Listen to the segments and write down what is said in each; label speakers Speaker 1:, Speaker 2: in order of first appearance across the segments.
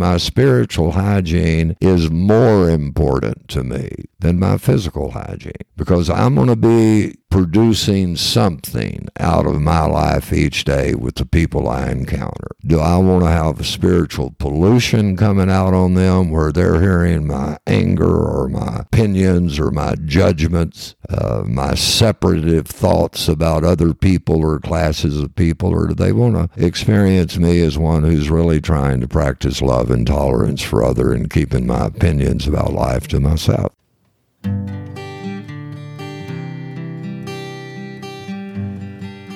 Speaker 1: my spiritual hygiene is more important to me than my physical hygiene because I'm going to be producing something out of my life each day with the people I encounter. Do I want to have spiritual pollution coming out on them where they're hearing my anger or my opinions or my judgments, uh, my separative thoughts about other people or classes of people, or do they want to experience me as one who's really trying to practice love and tolerance for other and keeping my opinions about life to myself?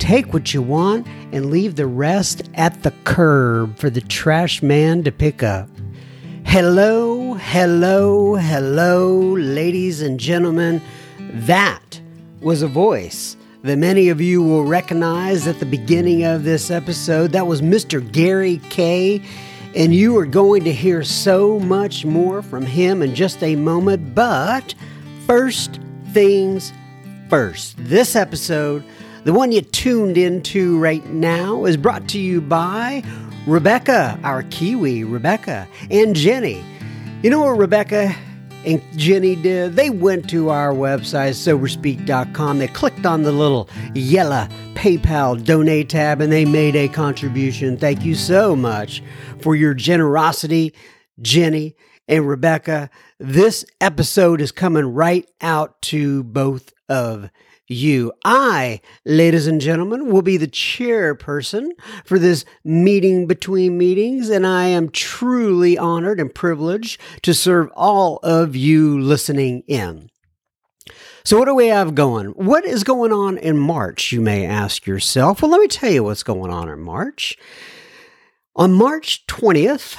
Speaker 2: Take what you want and leave the rest at the curb for the trash man to pick up. Hello, hello, hello, ladies and gentlemen. That was a voice that many of you will recognize at the beginning of this episode. That was Mr. Gary K. And you are going to hear so much more from him in just a moment. But first things first. This episode the one you tuned into right now is brought to you by Rebecca, our Kiwi, Rebecca, and Jenny. You know what Rebecca and Jenny did? They went to our website, soberspeak.com. They clicked on the little yellow PayPal donate tab and they made a contribution. Thank you so much for your generosity, Jenny and Rebecca. This episode is coming right out to both of you. I, ladies and gentlemen, will be the chairperson for this meeting between meetings, and I am truly honored and privileged to serve all of you listening in. So, what do we have going? What is going on in March, you may ask yourself? Well, let me tell you what's going on in March. On March 20th,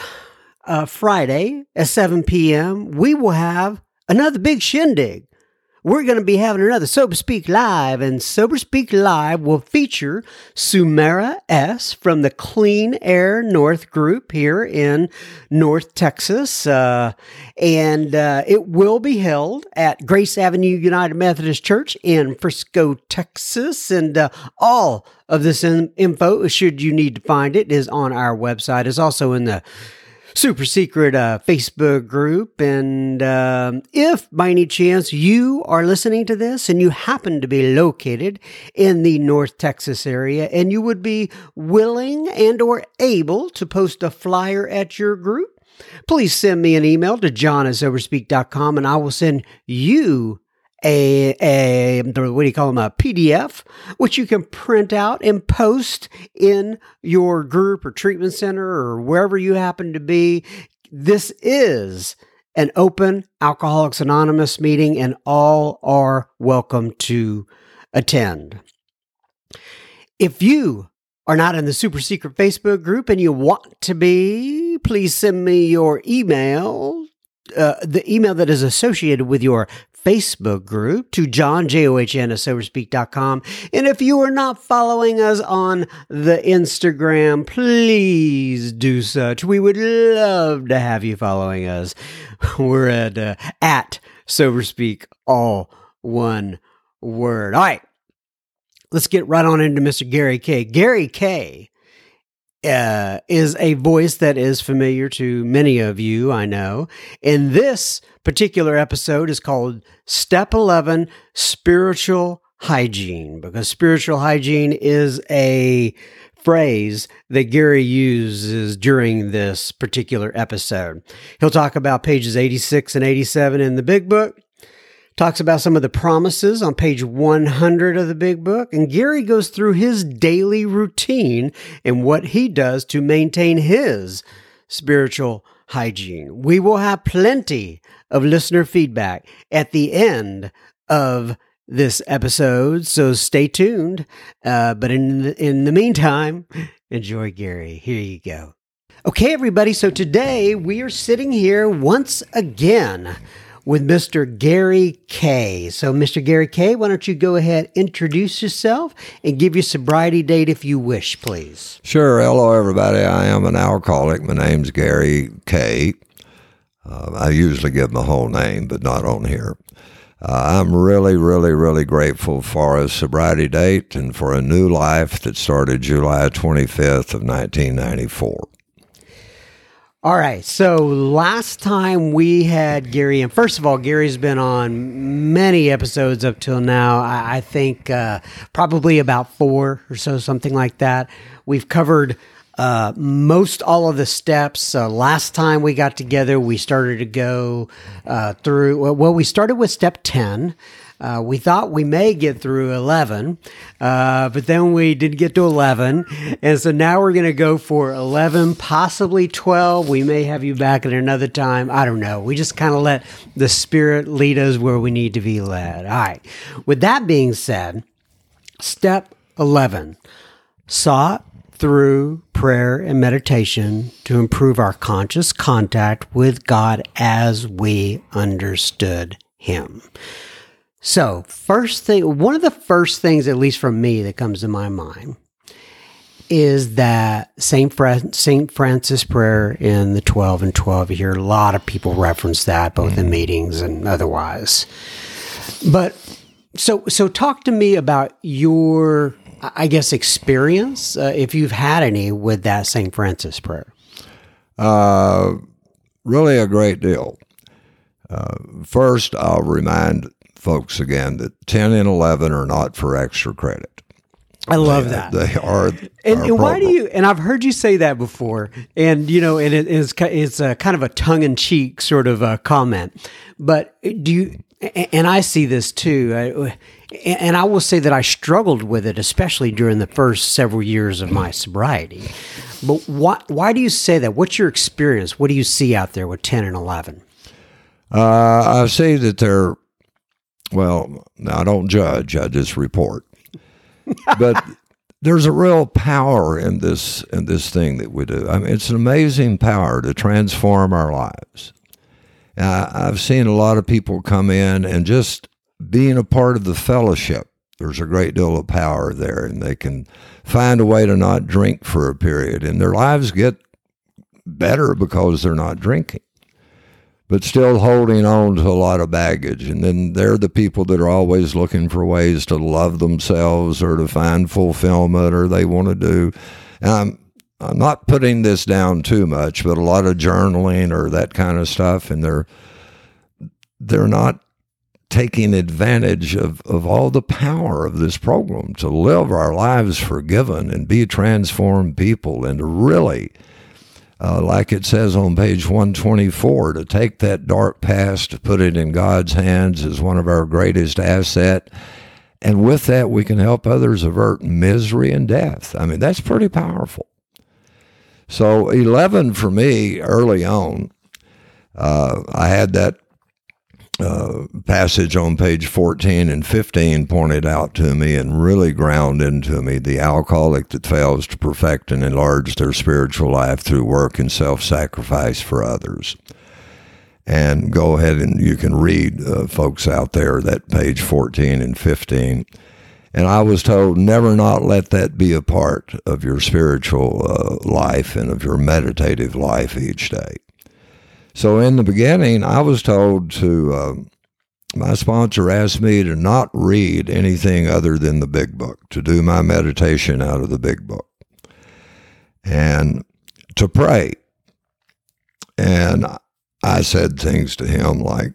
Speaker 2: uh, Friday at 7 p.m., we will have another big shindig we're going to be having another Sober Speak Live, and Sober Speak Live will feature Sumera S. from the Clean Air North group here in North Texas. Uh, and uh, it will be held at Grace Avenue United Methodist Church in Frisco, Texas. And uh, all of this in- info, should you need to find it, is on our website. It's also in the super secret uh, Facebook group. And um, if by any chance you are listening to this and you happen to be located in the North Texas area and you would be willing and or able to post a flyer at your group, please send me an email to john and I will send you a, a what do you call them a PDF, which you can print out and post in your group or treatment center or wherever you happen to be. This is an open Alcoholics Anonymous meeting, and all are welcome to attend. If you are not in the super secret Facebook group and you want to be, please send me your email uh, the email that is associated with your Facebook group to John, J-O-H-N, at soberspeak.com. And if you are not following us on the Instagram, please do such. We would love to have you following us. We're at, uh, at Soberspeak, all one word. All right. Let's get right on into Mr. Gary K. Gary K uh, is a voice that is familiar to many of you, I know. And this particular episode is called Step 11 Spiritual Hygiene, because spiritual hygiene is a phrase that Gary uses during this particular episode. He'll talk about pages 86 and 87 in the big book, talks about some of the promises on page 100 of the big book, and Gary goes through his daily routine and what he does to maintain his spiritual hygiene. We will have plenty of listener feedback at the end of this episode, so stay tuned. Uh, but in the, in the meantime, enjoy Gary. Here you go. Okay, everybody. So today we are sitting here once again with Mr. Gary K. So, Mr. Gary K, why don't you go ahead, introduce yourself, and give your sobriety date if you wish, please.
Speaker 1: Sure. Hello, everybody. I am an alcoholic. My name's Gary K. Uh, I usually give my whole name, but not on here. Uh, I'm really, really, really grateful for a sobriety date and for a new life that started July 25th of 1994.
Speaker 2: All right. So last time we had Gary, and first of all, Gary's been on many episodes up till now. I, I think uh, probably about four or so, something like that. We've covered uh, most all of the steps. Uh, last time we got together, we started to go uh, through. Well, we started with step 10. Uh, we thought we may get through 11, uh, but then we did get to 11. And so now we're going to go for 11, possibly 12. We may have you back at another time. I don't know. We just kind of let the Spirit lead us where we need to be led. All right. With that being said, step 11 sought through prayer and meditation to improve our conscious contact with God as we understood Him. So, first thing, one of the first things, at least from me, that comes to my mind is that Saint Fra- Saint Francis prayer in the twelve and twelve. You hear a lot of people reference that, both in meetings and otherwise. But so, so talk to me about your I guess, experience, uh, if you've had any, with that St. Francis prayer?
Speaker 1: Uh, really a great deal. Uh, first, I'll remind folks again that 10 and 11 are not for extra credit.
Speaker 2: I love
Speaker 1: they,
Speaker 2: that.
Speaker 1: They are.
Speaker 2: And, and why do you? And I've heard you say that before. And you know, and it is it's a kind of a tongue in cheek sort of a comment. But do you? And I see this too. And I will say that I struggled with it, especially during the first several years of my sobriety. But why? Why do you say that? What's your experience? What do you see out there with ten and eleven?
Speaker 1: Uh, I see that they're. Well, I don't judge. I just report but there's a real power in this in this thing that we do. I mean, it's an amazing power to transform our lives. I, I've seen a lot of people come in and just being a part of the fellowship. There's a great deal of power there, and they can find a way to not drink for a period, and their lives get better because they're not drinking but still holding on to a lot of baggage. And then they're the people that are always looking for ways to love themselves or to find fulfillment or they want to do. And I'm, I'm not putting this down too much, but a lot of journaling or that kind of stuff, and they're they're not taking advantage of, of all the power of this program to live our lives forgiven and be transformed people and really uh, like it says on page 124, to take that dark past, to put it in God's hands is one of our greatest asset. And with that, we can help others avert misery and death. I mean, that's pretty powerful. So 11 for me early on, uh, I had that uh, passage on page 14 and 15 pointed out to me and really ground into me the alcoholic that fails to perfect and enlarge their spiritual life through work and self sacrifice for others. And go ahead and you can read, uh, folks out there, that page 14 and 15. And I was told, never not let that be a part of your spiritual uh, life and of your meditative life each day. So in the beginning, I was told to, uh, my sponsor asked me to not read anything other than the big book, to do my meditation out of the big book, and to pray. And I said things to him like,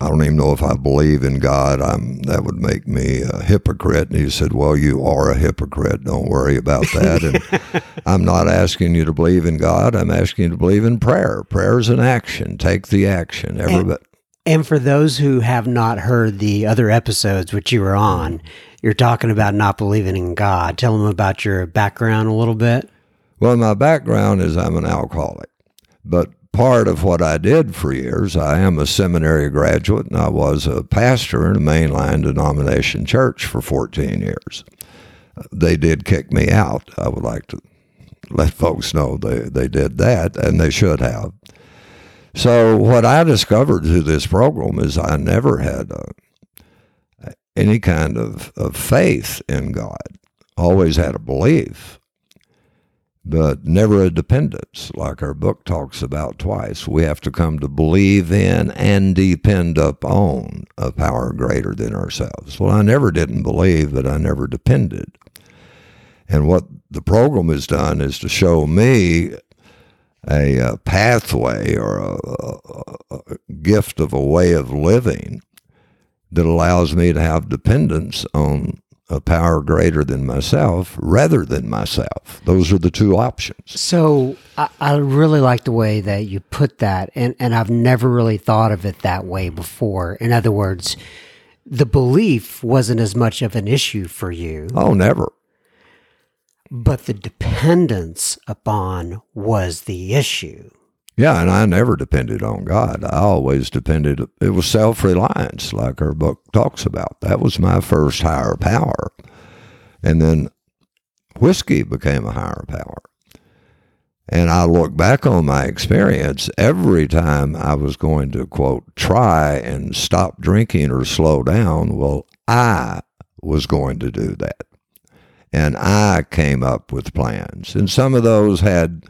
Speaker 1: I don't even know if I believe in God. I'm, that would make me a hypocrite. And he said, Well, you are a hypocrite. Don't worry about that. And I'm not asking you to believe in God. I'm asking you to believe in prayer. Prayer is an action. Take the action. Everybody.
Speaker 2: And for those who have not heard the other episodes which you were on, you're talking about not believing in God. Tell them about your background a little bit.
Speaker 1: Well, my background is I'm an alcoholic, but part of what I did for years, I am a seminary graduate and I was a pastor in a mainline denomination church for 14 years. They did kick me out. I would like to let folks know they, they did that, and they should have. So, what I discovered through this program is I never had uh, any kind of, of faith in God, always had a belief but never a dependence, like our book talks about twice. We have to come to believe in and depend upon a power greater than ourselves. Well, I never didn't believe, but I never depended. And what the program has done is to show me a, a pathway or a, a, a gift of a way of living that allows me to have dependence on a power greater than myself rather than myself. Those are the two options.
Speaker 2: So I, I, really like the way that you put that, and, and I've never really thought of it that way before. In other words, the belief wasn't as much of an issue for you.
Speaker 1: Oh, never.
Speaker 2: But the dependence upon was the issue.
Speaker 1: Yeah, and I never depended on God. I always depended, it was self reliance, like her book talks about. That was my first higher power. And then whiskey became a higher power. And I look back on my experience every time I was going to, quote, try and stop drinking or slow down. Well, I was going to do that. And I came up with plans. And some of those had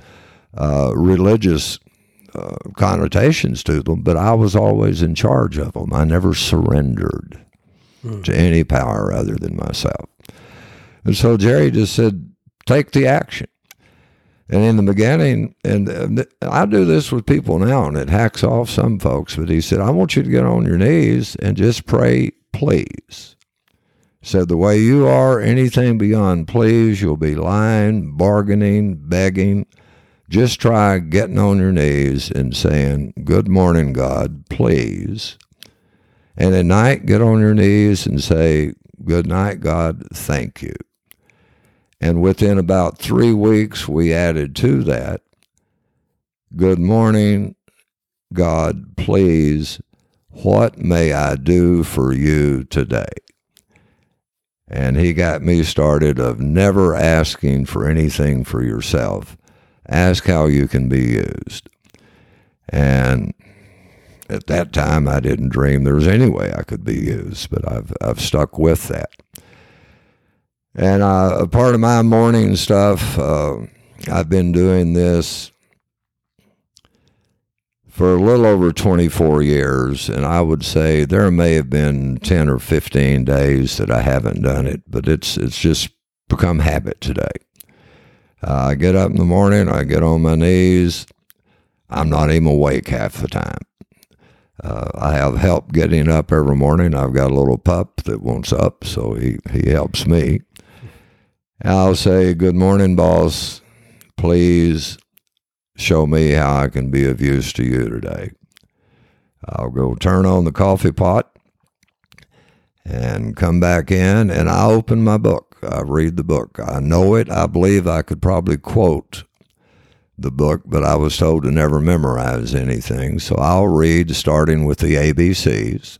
Speaker 1: uh, religious uh, connotations to them, but I was always in charge of them. I never surrendered mm. to any power other than myself. And so Jerry just said, take the action. And in the beginning, and, and I do this with people now, and it hacks off some folks, but he said, I want you to get on your knees and just pray, please. Said, the way you are, anything beyond please, you'll be lying, bargaining, begging, just try getting on your knees and saying, Good morning, God, please. And at night, get on your knees and say, Good night, God, thank you. And within about three weeks, we added to that, Good morning, God, please, what may I do for you today? And he got me started of never asking for anything for yourself ask how you can be used. And at that time, I didn't dream there was any way I could be used, but I've, I've stuck with that. And uh, a part of my morning stuff, uh, I've been doing this for a little over 24 years, and I would say there may have been 10 or 15 days that I haven't done it, but it's it's just become habit today. Uh, I get up in the morning, I get on my knees. I'm not even awake half the time. Uh, I have help getting up every morning. I've got a little pup that wants up, so he, he helps me. I'll say, Good morning, boss. Please show me how I can be of use to you today. I'll go turn on the coffee pot and come back in, and I open my book. I read the book. I know it. I believe I could probably quote the book, but I was told to never memorize anything. So I'll read starting with the ABCs,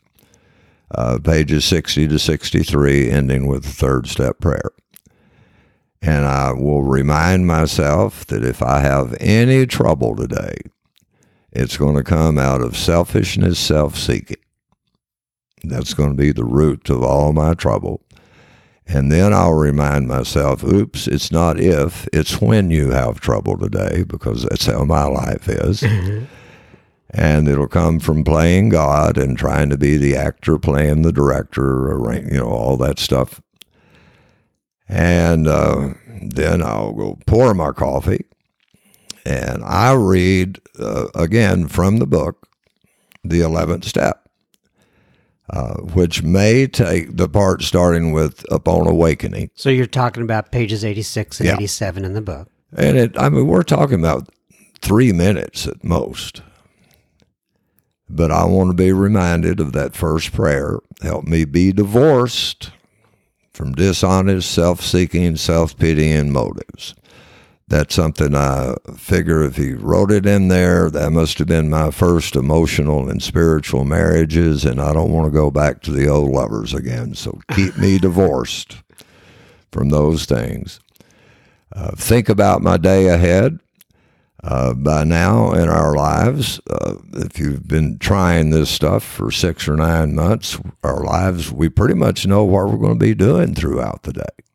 Speaker 1: uh, pages 60 to 63, ending with the third step prayer. And I will remind myself that if I have any trouble today, it's going to come out of selfishness, self seeking. That's going to be the root of all my trouble. And then I'll remind myself, oops, it's not if, it's when you have trouble today, because that's how my life is. Mm-hmm. And it'll come from playing God and trying to be the actor playing the director, you know, all that stuff. And uh, then I'll go pour my coffee and I read uh, again from the book, The 11th Step. Uh, which may take the part starting with Upon Awakening.
Speaker 2: So you're talking about pages 86 and
Speaker 1: Yeah.
Speaker 2: 87 in the book.
Speaker 1: And it, I mean, we're talking about three minutes at most. But I want to be reminded of that first prayer. Help me be divorced from dishonest, self seeking, self pitying motives. That's something I figure if he wrote it in there, that must have been my first emotional and spiritual marriages, and I don't want to go back to the old lovers again. So keep me divorced from those things. Uh, think about my day ahead. Uh, by now in our lives, uh, if you've been trying this stuff for six or nine months, our lives, we pretty much know what we're going to be doing throughout the day.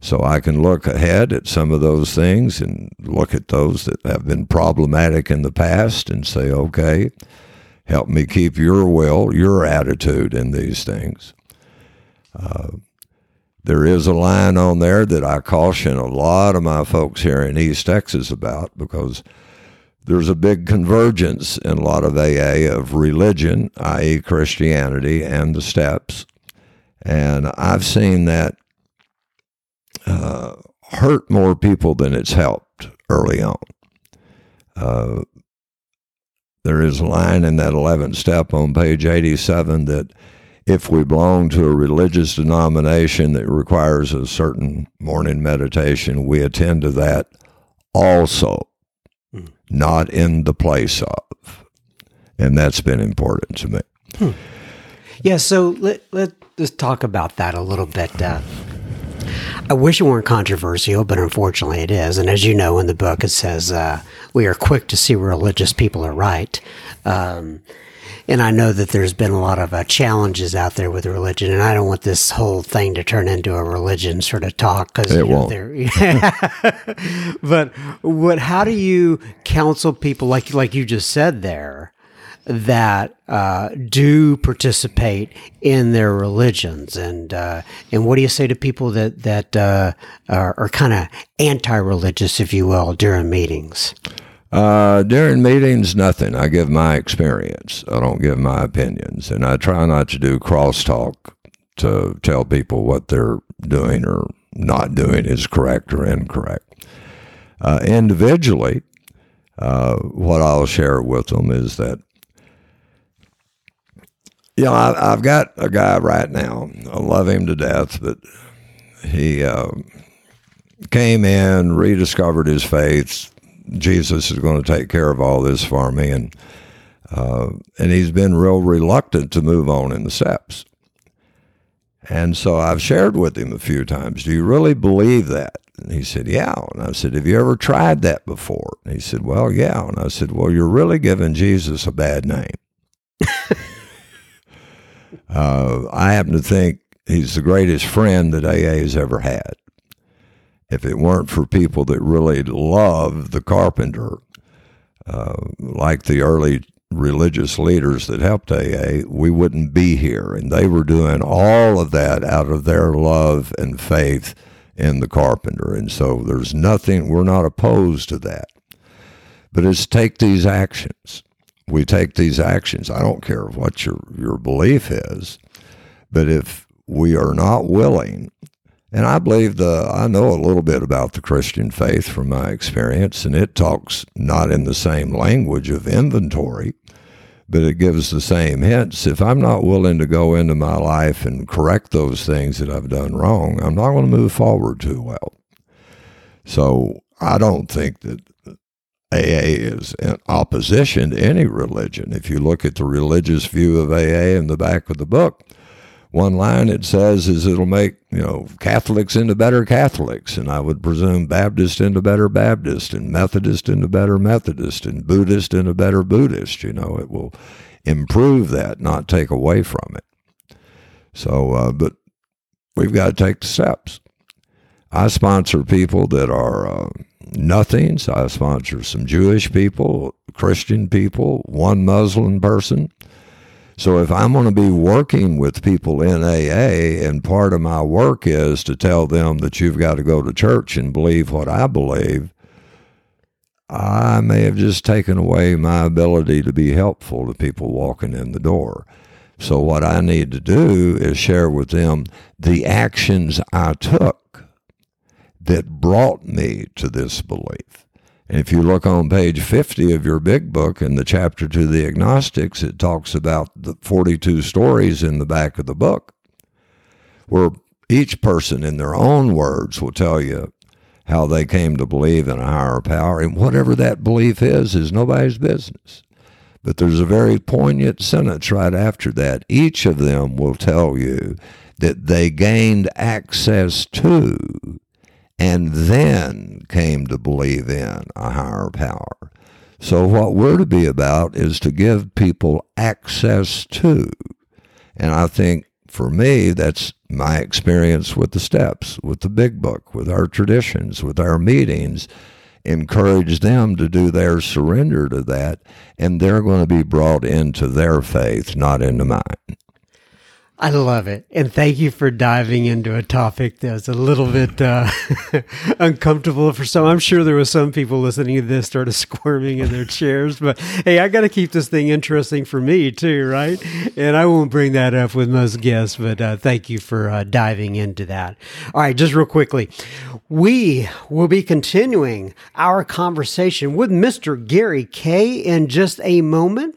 Speaker 1: So I can look ahead at some of those things and look at those that have been problematic in the past and say, okay, help me keep your will, your attitude in these things. Uh, there is a line on there that I caution a lot of my folks here in East Texas about because there's a big convergence in a lot of AA of religion, i.e., Christianity, and the steps. And I've seen that uh, hurt more people than it's helped early on. Uh, there is a line in that 11th step on page 87 that if we belong to a religious denomination that requires a certain morning meditation, we attend to that also,
Speaker 2: Hmm.
Speaker 1: not in the place of. And that's been important to me.
Speaker 2: Yeah, so let, let, let's talk about that a little bit. Uh, I wish it weren't controversial, but unfortunately it is. And as you know in the book, it says uh, we are quick to see religious people are right. Um, and I know that there's been a lot of uh, challenges out there with religion, and I don't want this whole thing to turn into a religion sort of talk because
Speaker 1: It won't.
Speaker 2: but what? How do you counsel people like like you just said there that uh, do participate in their religions, and uh, and what do you say to people that that uh, are, are kind of anti-religious, if you will, during meetings?
Speaker 1: Uh, during meetings, nothing. I give my experience. I don't give my opinions, and I try not to do crosstalk to tell people what they're doing or not doing is correct or incorrect. Uh, individually, uh, what I'll share with them is that you know I, I've got a guy right now. I love him to death, but he uh, came in, rediscovered his faith. Jesus is going to take care of all this for me, and uh, and he's been real reluctant to move on in the steps. And so I've shared with him a few times. Do you really believe that? And he said, Yeah. And I said, Have you ever tried that before? And he said, Well, yeah. And I said, Well, you're really giving Jesus a bad name. uh, I happen to think he's the greatest friend that AA has ever had if it weren't for people that really love the carpenter, uh, like the early religious leaders that helped AA, we wouldn't be here. And they were doing all of that out of their love and faith in the carpenter. And so there's nothing, we're not opposed to that. But it's take these actions. We take these actions. I don't care what your, your belief is, but if we are not willing and I believe the I know a little bit about the Christian faith from my experience, and it talks not in the same language of inventory, but it gives the same hints. If I'm not willing to go into my life and correct those things that I've done wrong, I'm not going to move forward too well. So I don't think that AA is in opposition to any religion. If you look at the religious view of AA in the back of the book, one line it says is it'll make you know Catholics into better Catholics, and I would presume Baptist into better Baptist, and Methodist into better Methodist, and Buddhist into better Buddhist. You know, it will improve that, not take away from it. So, uh, but we've got to take the steps. I sponsor people that are uh, nothings. I sponsor some Jewish people, Christian people, one Muslim person. So if I'm going to be working with people in AA, and part of my work is to tell them that you've got to go to church and believe what I believe, I may have just taken away my ability to be helpful to people walking in the door. So, what I need to do is share with them the actions I took that brought me to this belief. And if you look on page 50 of your big book in the chapter to the agnostics, it talks about the 42 stories in the back of the book where each person in their own words will tell you how they came to believe in a higher power. And whatever that belief is, is nobody's business. But there's a very poignant sentence right after that. Each of them will tell you that they gained access to and then came to believe in a higher power. So, what we're to be about is to give people access to. And I think for me, that's my experience with the steps, with the big book, with our traditions, with our meetings encourage them to do their surrender to that, and they're going to be brought into their faith, not into mine.
Speaker 2: I love it. And thank you for diving into a topic that's a little bit uh, uncomfortable for some. I'm sure there was some people listening to this started squirming in their chairs, but hey, I got to keep this thing interesting for me too, right? And I won't bring that up with most guests, but uh, thank you for uh, diving into that. All right, just real quickly. We will be continuing our conversation with Mr. Gary K in just a moment.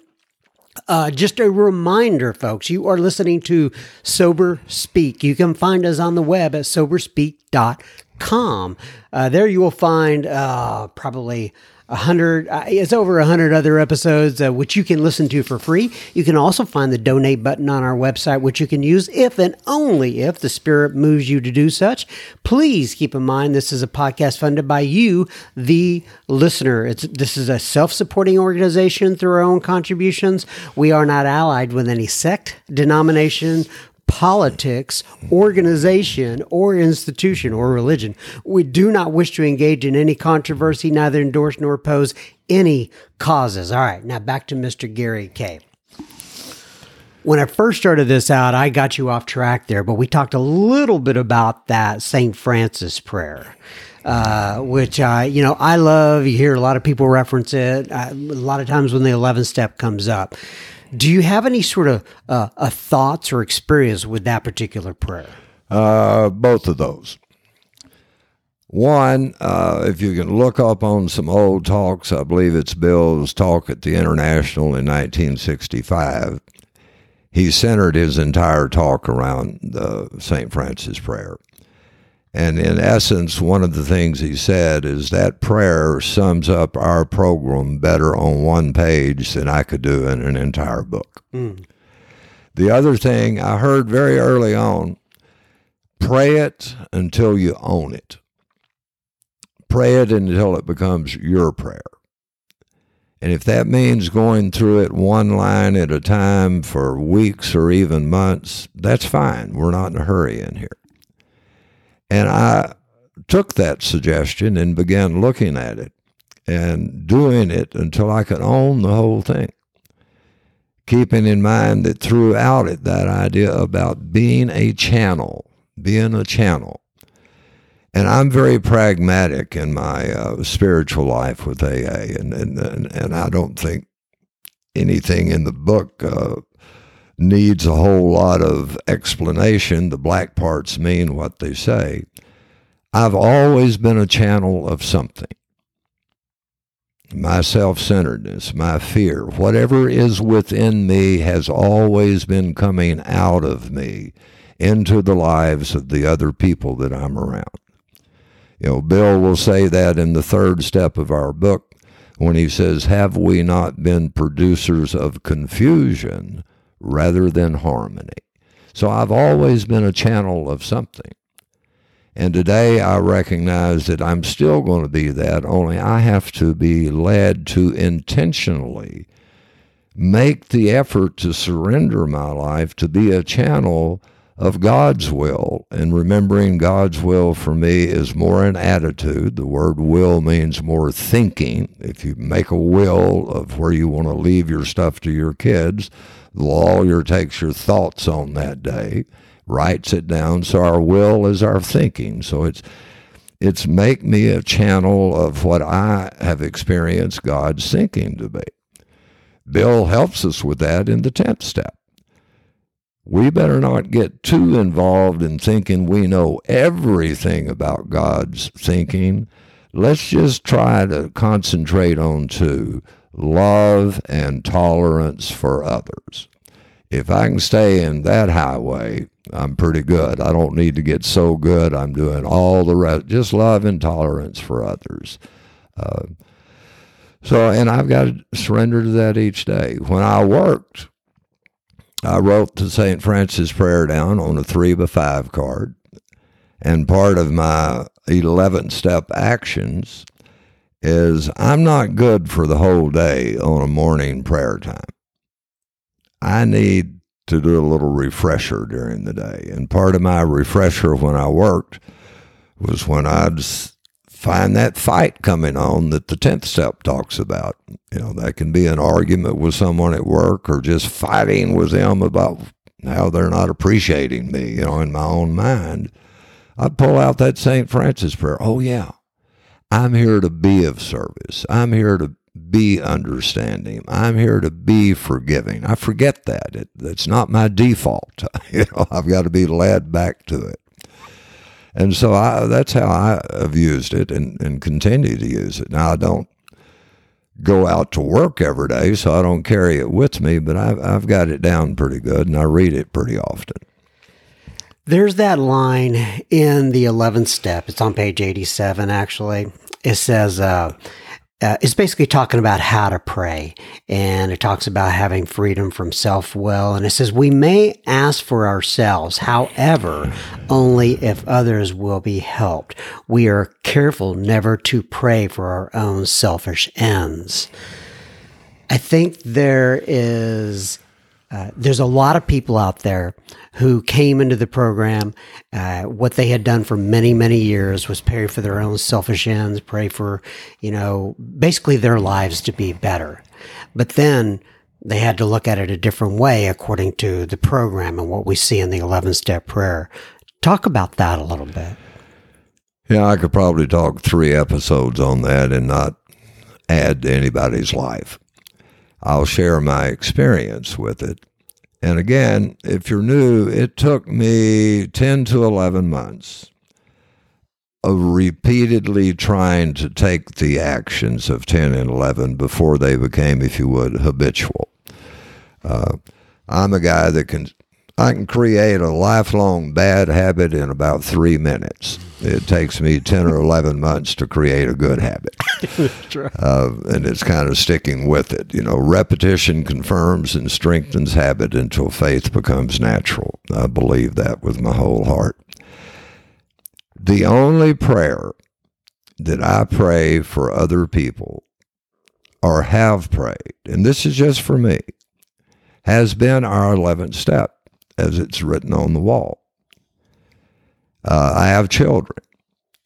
Speaker 2: Uh, just a reminder, folks, you are listening to Sober Speak. You can find us on the web at soberspeak.com. Uh, there you will find uh, probably a hundred. Uh, it's over a hundred other episodes uh, which you can listen to for free. You can also find the donate button on our website, which you can use if and only if the Spirit moves you to do such. Please keep in mind this is a podcast funded by you, the listener. It's this is a self-supporting organization through our own contributions. We are not allied with any sect, denomination, politics, organization, or institution or religion. We do not wish to engage in any controversy, neither endorse nor oppose any causes. All right, now back to Mr. Gary K. When I first started this out, I got you off track there, but we talked a little bit about that St. Francis prayer. Uh, which I, you know, I love. You hear a lot of people reference it. Uh, a lot of times when the 11th step comes up, do you have any sort of uh, thoughts or experience with that particular prayer?
Speaker 1: Uh, both of those. One, uh, if you can look up on some old talks, I believe it's Bill's talk at the International in 1965. He centered his entire talk around the St. Francis prayer. And in essence, one of the things he said is that prayer sums up our program better on one page than I could do in an entire book. Mm. The other thing I heard very early on pray it until you own it. Pray it until it becomes your prayer. And if that means going through it one line at a time for weeks or even months, that's fine. We're not in a hurry in here. And I took that suggestion and began looking at it and doing it until I could own the whole thing. Keeping in mind that throughout it, that idea about being a channel, being a channel. And I'm very pragmatic in my uh, spiritual life with AA, and, and, and, I don't think anything in the book uh, needs a whole lot of explanation. The black parts mean what they say. I've always been a channel of something. My self centeredness, my fear, whatever is within me has always been coming out of me into the lives of the other people that I'm around. You know, Bill will say that in the third step of our book when he says, Have we not been producers of confusion rather than harmony. So I've always been a channel of something. And today I recognize that I'm still going to be that, only I have to be led to intentionally make the effort to surrender my life to be a channel of God's will. And remembering God's will for me is more an attitude. The word will means more thinking. If you make a will of where you want to leave your stuff to your kids, the lawyer takes your thoughts on that day, writes it down. So our will is our thinking. So it's it's make me a channel of what I have experienced God's thinking to be. Bill helps us with that in the tenth step. we better not get too involved in thinking we know everything about God's thinking. Let's just try to concentrate on two love and tolerance for others. If I can stay in that highway, I'm pretty good. I don't need to get so good. I'm doing all the rest, just love and tolerance for others. Uh, so, and I've got to surrender to that each day. When I worked, I wrote the St. Francis prayer down on a three by five card. And part of my 11 step actions is I'm not good for the whole day on a morning prayer time. I need to do a little refresher during the day. And part of my refresher when I worked was when I'd find that fight coming on that the 10th step talks about. You know, that can be an argument with someone at work or just fighting with them about how they're not appreciating me, you know, in my own mind. I'd pull out that St. Francis prayer. Oh, yeah, I'm here to be of service. I'm here to be understanding. I'm here to be forgiving. I forget that. It, it's not my default. you know, I've got to be led back to it. And so I, that's how I have used it and, and continue to use it. Now, I don't go out to work every day, so I don't carry it with me, but I've, I've got it down pretty good and I read it pretty often.
Speaker 2: There's that line in the 11th step. It's on page 87, actually. It says, uh, uh, it's basically talking about how to pray and it talks about having freedom from self will and it says we may ask for ourselves however only if others will be helped we are careful never to pray for our own selfish ends i think there is uh, there's a lot of people out there who came into the program. Uh, what they had done for many, many years was pray for their own selfish ends, pray for, you know, basically their lives to be better. But then they had to look at it a different way according to the program and what we see in the 11 step prayer. Talk about that a little bit.
Speaker 1: Yeah, I could probably talk three episodes on that and not add to anybody's life. I'll share my experience with it. And again, if you're new, it took me 10 to 11 months of repeatedly trying to take the actions of 10 and 11 before they became, if you would, habitual. Uh, I'm a guy that can I can create a lifelong bad habit in about three minutes. It takes me 10 or 11 months to create a good habit. uh, and it's kind of sticking with it. You know, repetition confirms and strengthens habit until faith becomes natural. I believe that with my whole heart. The only prayer that I pray for other people or have prayed, and this is just for me, has been our 11th step as it's written on the wall. Uh, I have children.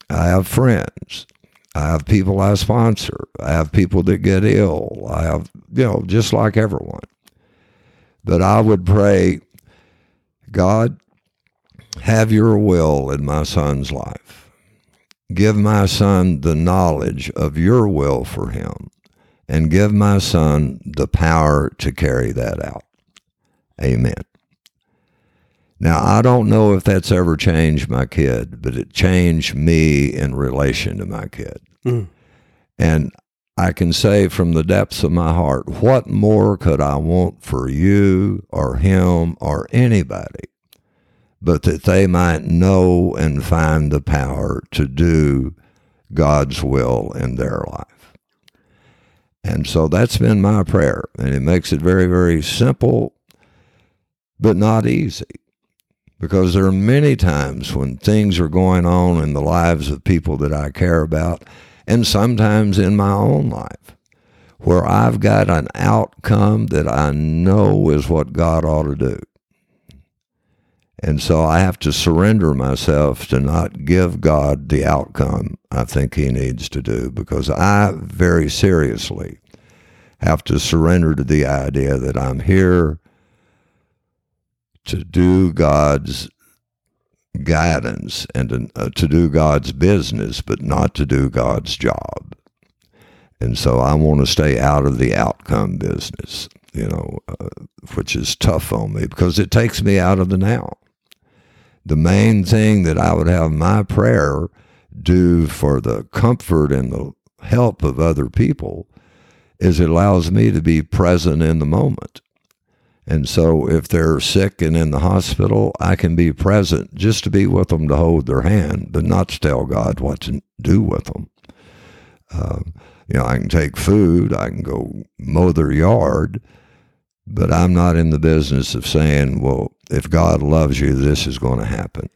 Speaker 1: I have friends. I have people I sponsor. I have people that get ill. I have, you know, just like everyone. But I would pray, God, have your will in my son's life. Give my son the knowledge of your will for him, and give my son the power to carry that out. Amen. Now, I don't know if that's ever changed my kid, but it changed me in relation to my kid. Mm. And I can say from the depths of my heart, what more could I want for you or him or anybody but that they might know and find the power to do God's will in their life? And so that's been my prayer. And it makes it very, very simple, but not easy because there are many times when things are going on in the lives of people that I care about, and sometimes in my own life, where I've got an outcome that I know is what God ought to do. And so I have to surrender myself to not give God the outcome I think He needs to do because I very seriously have to surrender to the idea that I'm here to do God's guidance and to, uh, to do God's business, but not to do God's job. And so I want to stay out of the outcome business. you know, uh, which is tough on me because it takes me out of the now. The main thing that I would have my prayer do for the comfort and the help of other people is it allows me to be present in the moment. And so if they're sick and in the hospital, I can be present just to be with them to hold their hand, but not to tell God what to do with them. Uh, you know, I can take food, I can go mow their yard, but I'm not in the business of saying, well, if God loves you, this is going to happen.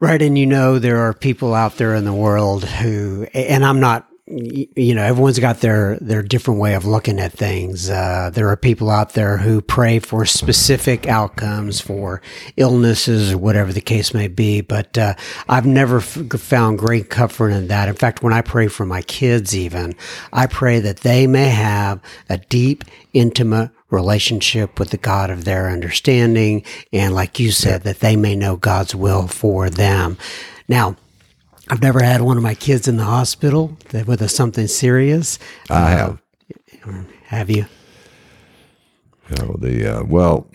Speaker 2: Right. And you know, there are people out there in the world who, and I'm not you know everyone's got their their different way of looking at things uh, there are people out there who pray for specific outcomes for illnesses or whatever the case may be but uh, i've never f- found great comfort in that in fact when i pray for my kids even i pray that they may have a deep intimate relationship with the God of their understanding. And like you said, that they may know God's will for them. Now, I've never had one of my kids in the hospital with a, something serious.
Speaker 1: I have.
Speaker 2: Uh, have
Speaker 1: you? Know, the, uh, well,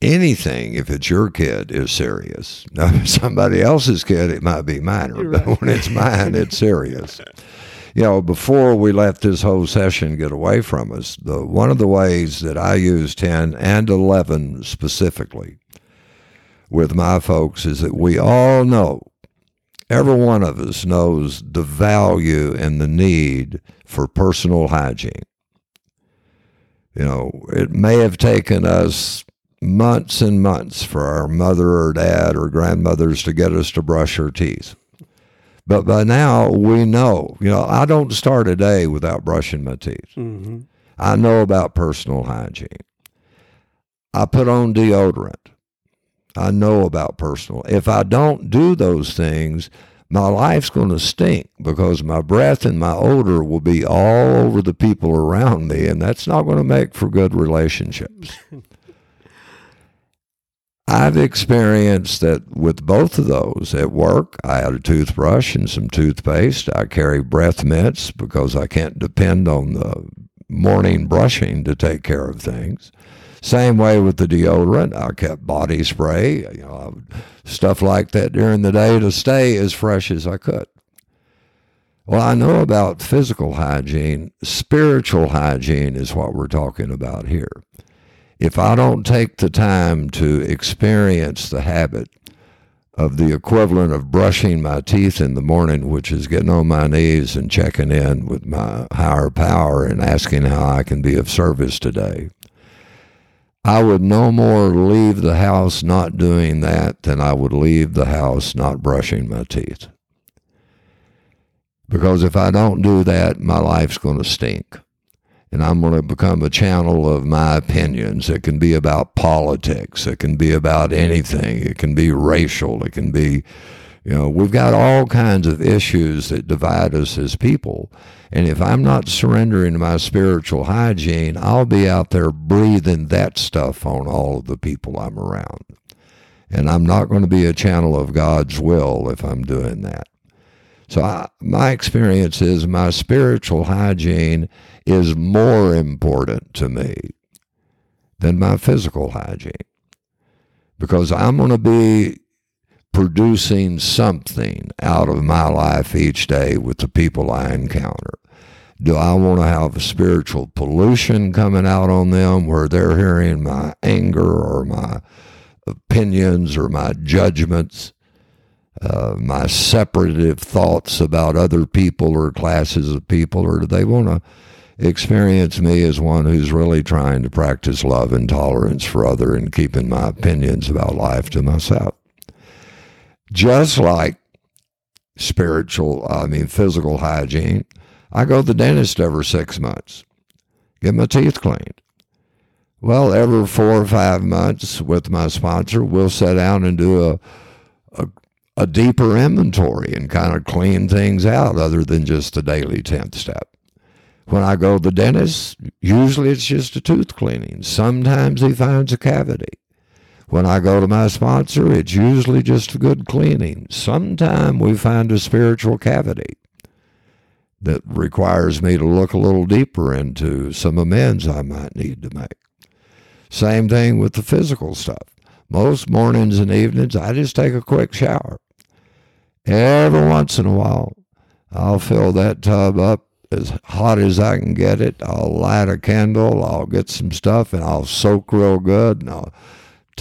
Speaker 1: anything, if it's your kid, is serious. Now, if somebody else's kid, it might be minor, right. but when it's mine, it's serious. You know, before we let this whole session get away from us, the one of the ways that I use 10 and 11 specifically with my folks is that we all know Every one of us knows the value and the need for personal hygiene. You know, it may have taken us months and months for our mother or dad or grandmothers to get us to brush our teeth. But by now we know, you know, I don't start a day without brushing my teeth. Mm-hmm. I know about personal hygiene. I put on deodorant. I know about personal. If I don't do those things, my life's going to stink because my breath and my odor will be all over the people around me, and that's not going to make for good relationships. I've experienced that with both of those at work. I had a toothbrush and some toothpaste. I carry breath mints because I can't depend on the morning brushing to take care of things. Same way with the deodorant. I kept body spray, you know, stuff like that during the day to stay as fresh as I could. Well, I know about physical hygiene. Spiritual hygiene is what we're talking about here. If I don't take the time to experience the habit of the equivalent of brushing my teeth in the morning, which is getting on my knees and checking in with my higher power and asking how I can be of service today, I would no more leave the house not doing that than I would leave the house not brushing my teeth. Because if I don't do that, my life's going to stink. And I'm going to become a channel of my opinions. It can be about politics. It can be about anything. It can be racial. It can be, you know, we've got all kinds of issues that divide us as people. And if I'm not surrendering to my spiritual hygiene, I'll be out there breathing that stuff on all of the people I'm around. And I'm not going to be a channel of God's will if I'm doing that. So I, my experience is my spiritual hygiene is more important to me than my physical hygiene. Because I'm going to be producing something out of my life each day with the people I encounter. Do I want to have spiritual pollution coming out on them where they're hearing my anger or my opinions or my judgments, uh, my separative thoughts about other people or classes of people, or do they want to experience me as one who's really trying to practice love and tolerance for other and keeping my opinions about life to myself? Just like spiritual, I mean, physical hygiene I go to the dentist every six months, get my teeth cleaned. Well, every four or five months with my sponsor, we'll sit down and do a, a, a deeper inventory and kind of clean things out other than just the daily 10th step. When I go to the dentist, usually it's just a tooth cleaning. Sometimes he finds a cavity. When I go to my sponsor, it's usually just a good cleaning. Sometimes we find a spiritual cavity. that requires me to look a little deeper into some amends I might need to make. Same thing with the physical stuff. Most mornings and evenings, I just take a quick shower. Every once in a while, I'll fill that tub up as hot as I can get it. I'll light a candle, I'll get some stuff, and I'll soak real good, and I'll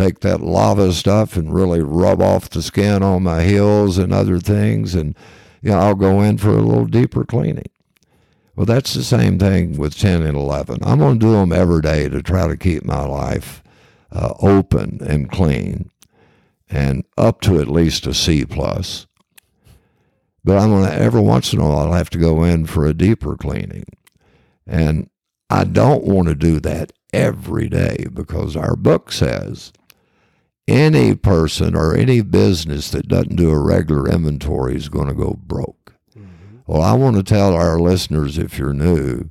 Speaker 1: take that lava stuff and really rub off the skin on my heels and other things, and you know, I'll go in for a little deeper cleaning. Well, that's the same thing with 10 and 11. I'm going to do them every day to try to keep my life uh, open and clean and up to at least a C plus. But I'm going to, every once in a while, I'll have to go in for a deeper cleaning. And I don't want to do that every day because our book says any person or any business that doesn't do a regular inventory is going to go broke. Mm-hmm. Well, I want to tell our listeners if you're new,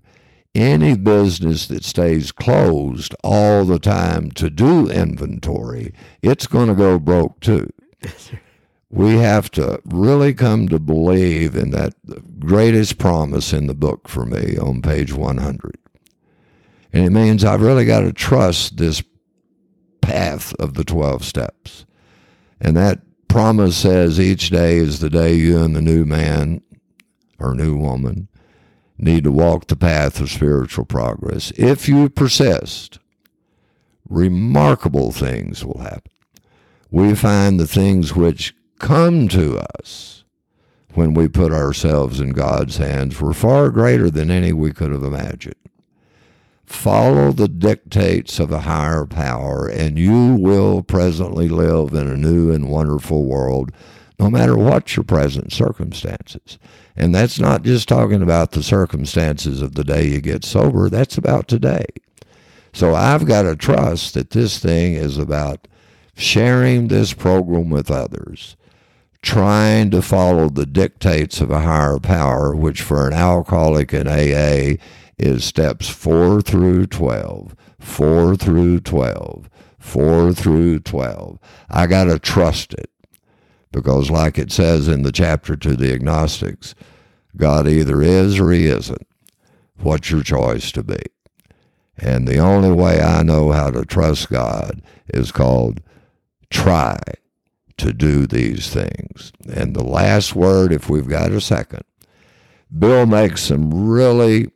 Speaker 1: any business that stays closed all the time to do inventory, it's going to go broke too. we have to really come to believe in that greatest promise in the book for me on page 100. And it means I've really got to trust this path of the 12 steps. And that promise says each day is the day you and the new man or new woman need to walk the path of spiritual progress. If you persist, remarkable things will happen. We find the things which come to us when we put ourselves in God's hands were far greater than any we could have imagined. Follow the dictates of a higher power, and you will presently live in a new and wonderful world, no matter what your present circumstances. And that's not just talking about the circumstances of the day you get sober, that's about today. So I've got to trust that this thing is about sharing this program with others, trying to follow the dictates of a higher power, which for an alcoholic in AA is steps 4 through 12, 4 through 12, 4 through 12. I got to trust it because, like it says in the chapter to the agnostics, God either is or he isn't. What's your choice to be? And the only way I know how to trust God is called try to do these things. And the last word, if we've got a second, Bill makes some really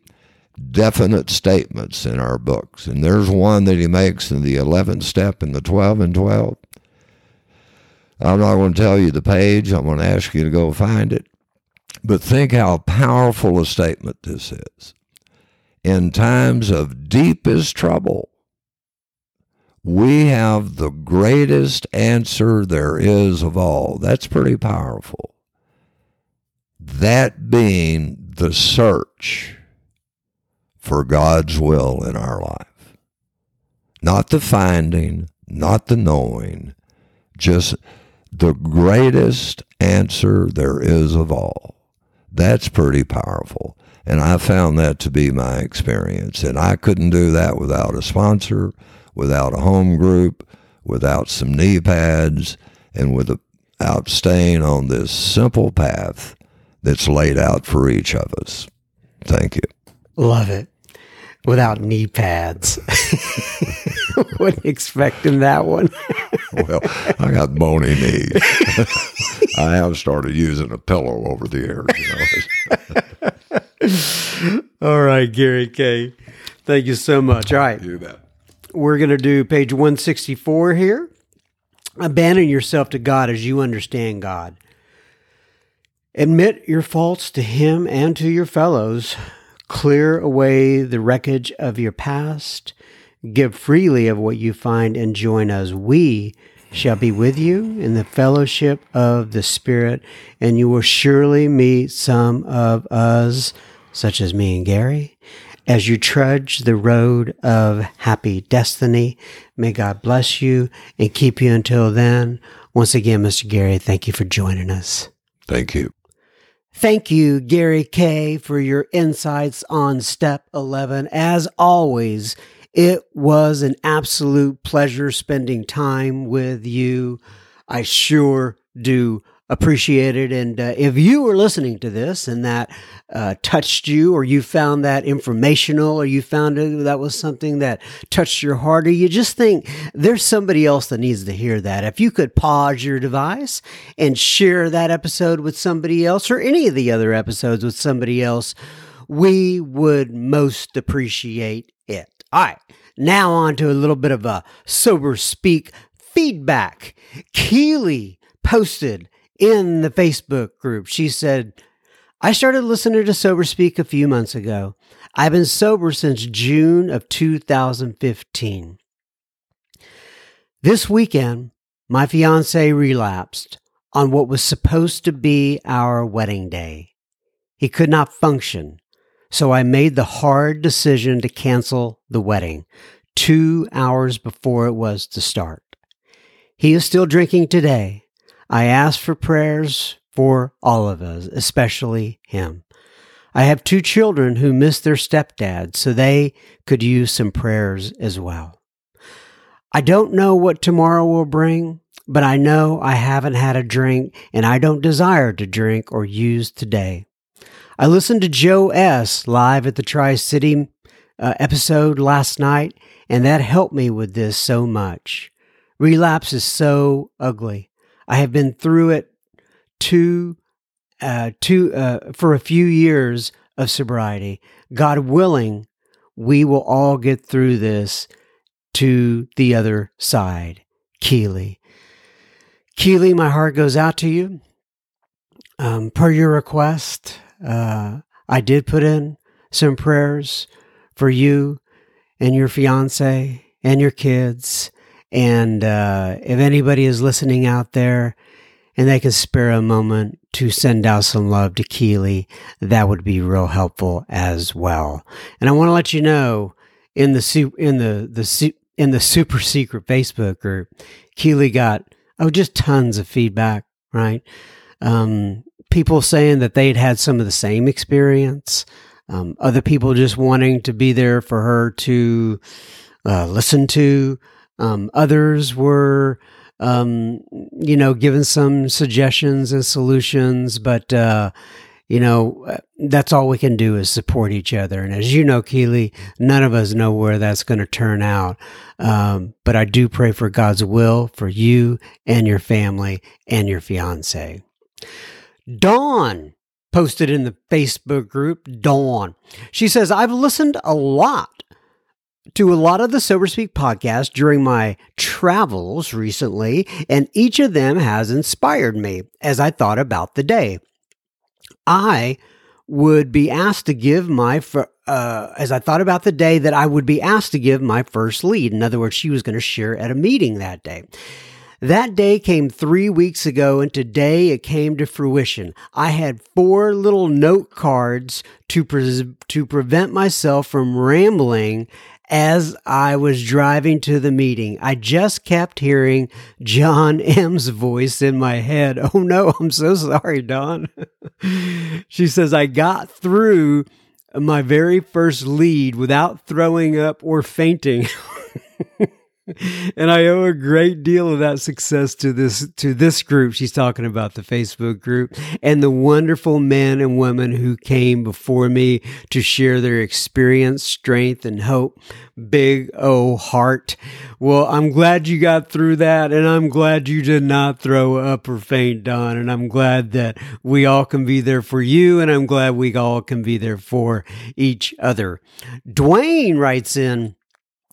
Speaker 1: definite statements in our books. And there's one that he makes in the 11th step in the 12 and 12. I'm not going to tell you the page. I'm going to ask you to go find it. But think how powerful a statement this is. In times of deepest trouble, we have the greatest answer there is of all. That's pretty powerful. That being the search for God's will in our life. Not the finding, not the knowing, just the greatest answer there is of all. That's pretty powerful. And I found that to be my experience. And I couldn't do that without a sponsor, without a home group, without some knee pads, and without staying on this simple path that's laid out for each of us. Thank you.
Speaker 2: Love it without knee pads. Wasn't expecting that one.
Speaker 1: well, I got bony knees. I have started using a pillow over the
Speaker 2: ears. You know? All right, Gary K. Thank you so much. All right.
Speaker 1: You bet.
Speaker 2: We're going to do page 164 here. Abandon yourself to God as you understand God. Admit your faults to Him and to your fellows Clear away the wreckage of your past. Give freely of what you find and join us. We shall be with you in the fellowship of the Spirit, and you will surely meet some of us, such as me and Gary, as you trudge the road of happy destiny. May God bless you and keep you until then. Once again, Mr. Gary, thank you for joining us.
Speaker 1: Thank you.
Speaker 2: Thank you, Gary K, for your insights on step 11. As always, it was an absolute pleasure spending time with you. I sure do appreciated. And uh, if you were listening to this and that uh, touched you, or you found that informational, or you found it, that was something that touched your heart, or you just think there's somebody else that needs to hear that, if you could pause your device and share that episode with somebody else, or any of the other episodes with somebody else, we would most appreciate it. All right. Now on to a little bit of a sober speak feedback. Keely posted in the Facebook group. She said, I started listening to Sober Speak a few months ago. I've been sober since June of 2015. This weekend, my fiance relapsed on what was supposed to be our wedding day. He could not function, so I made the hard decision to cancel the wedding two hours before it was to start. He is still drinking today, I ask for prayers for all of us, especially him. I have two children who miss their stepdad, so they could use some prayers as well. I don't know what tomorrow will bring, but I know I haven't had a drink and I don't desire to drink or use today. I listened to Joe S. live at the Tri City uh, episode last night, and that helped me with this so much. Relapse is so ugly. I have been through it two, uh, two, uh, for a few years of sobriety. God willing, we will all get through this to the other side. Keely. Keely, my heart goes out to you. Um, per your request, uh, I did put in some prayers for you and your fiance and your kids and uh, if anybody is listening out there and they can spare a moment to send out some love to Keely, that would be real helpful as well. And I want to let you know in the in the the in the super secret Facebook group, Keely got oh just tons of feedback. Right, um, people saying that they'd had some of the same experience. Um, other people just wanting to be there for her to uh, listen to. Um, others were, um, you know, given some suggestions and solutions, but, uh, you know, uh, that's all we can do is support each other. And as you know, Keely, none of us know where that's going to turn out. Um, but I do pray for God's will for you and your family and your fiance. Dawn posted in the Facebook group, Dawn. She says, I've listened a lot to a lot of the Sober Speak podcasts during my travels recently, and each of them has inspired me as I thought about the day. I would be asked to give my, uh, as I thought about the day, that I would be asked to give my first lead. In other words, she was going to share at a meeting that day. That day came three weeks ago, and today it came to fruition. I had four little note cards to, pre- to prevent myself from rambling as I was driving to the meeting. I just kept hearing John M.'s voice in my head. Oh no, I'm so sorry, Dawn. she says, I got through my very first lead without throwing up or fainting. and I owe a great deal of that success to this to this group. She's talking about the Facebook group and the wonderful men and women who came before me to share their experience, strength, and hope. Big O heart. Well, I'm glad you got through that, and I'm glad you did not throw up or faint, Dawn. And I'm glad that we all can be there for you, and I'm glad we all can be there for each other. Dwayne writes in.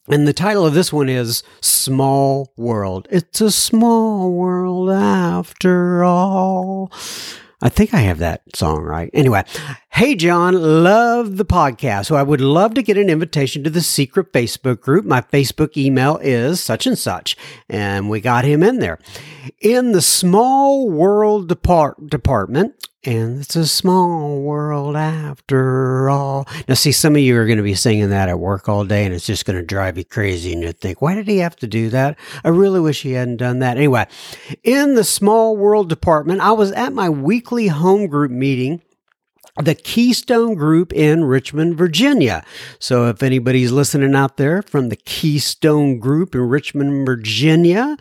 Speaker 2: And the title of this one is Small World. It's a small world after all. I think I have that song right. Anyway, hey, John, love the podcast. So I would love to get an invitation to the secret Facebook group. My Facebook email is such and such. And we got him in there. In the small world depart- department, and it's a small world after all. Now, see, some of you are going to be singing that at work all day, and it's just going to drive you crazy. And you think, why did he have to do that? I really wish he hadn't done that. Anyway, in the small world department, I was at my weekly home group meeting the Keystone Group in Richmond, Virginia. So if anybody's listening out there from the Keystone Group in Richmond, Virginia,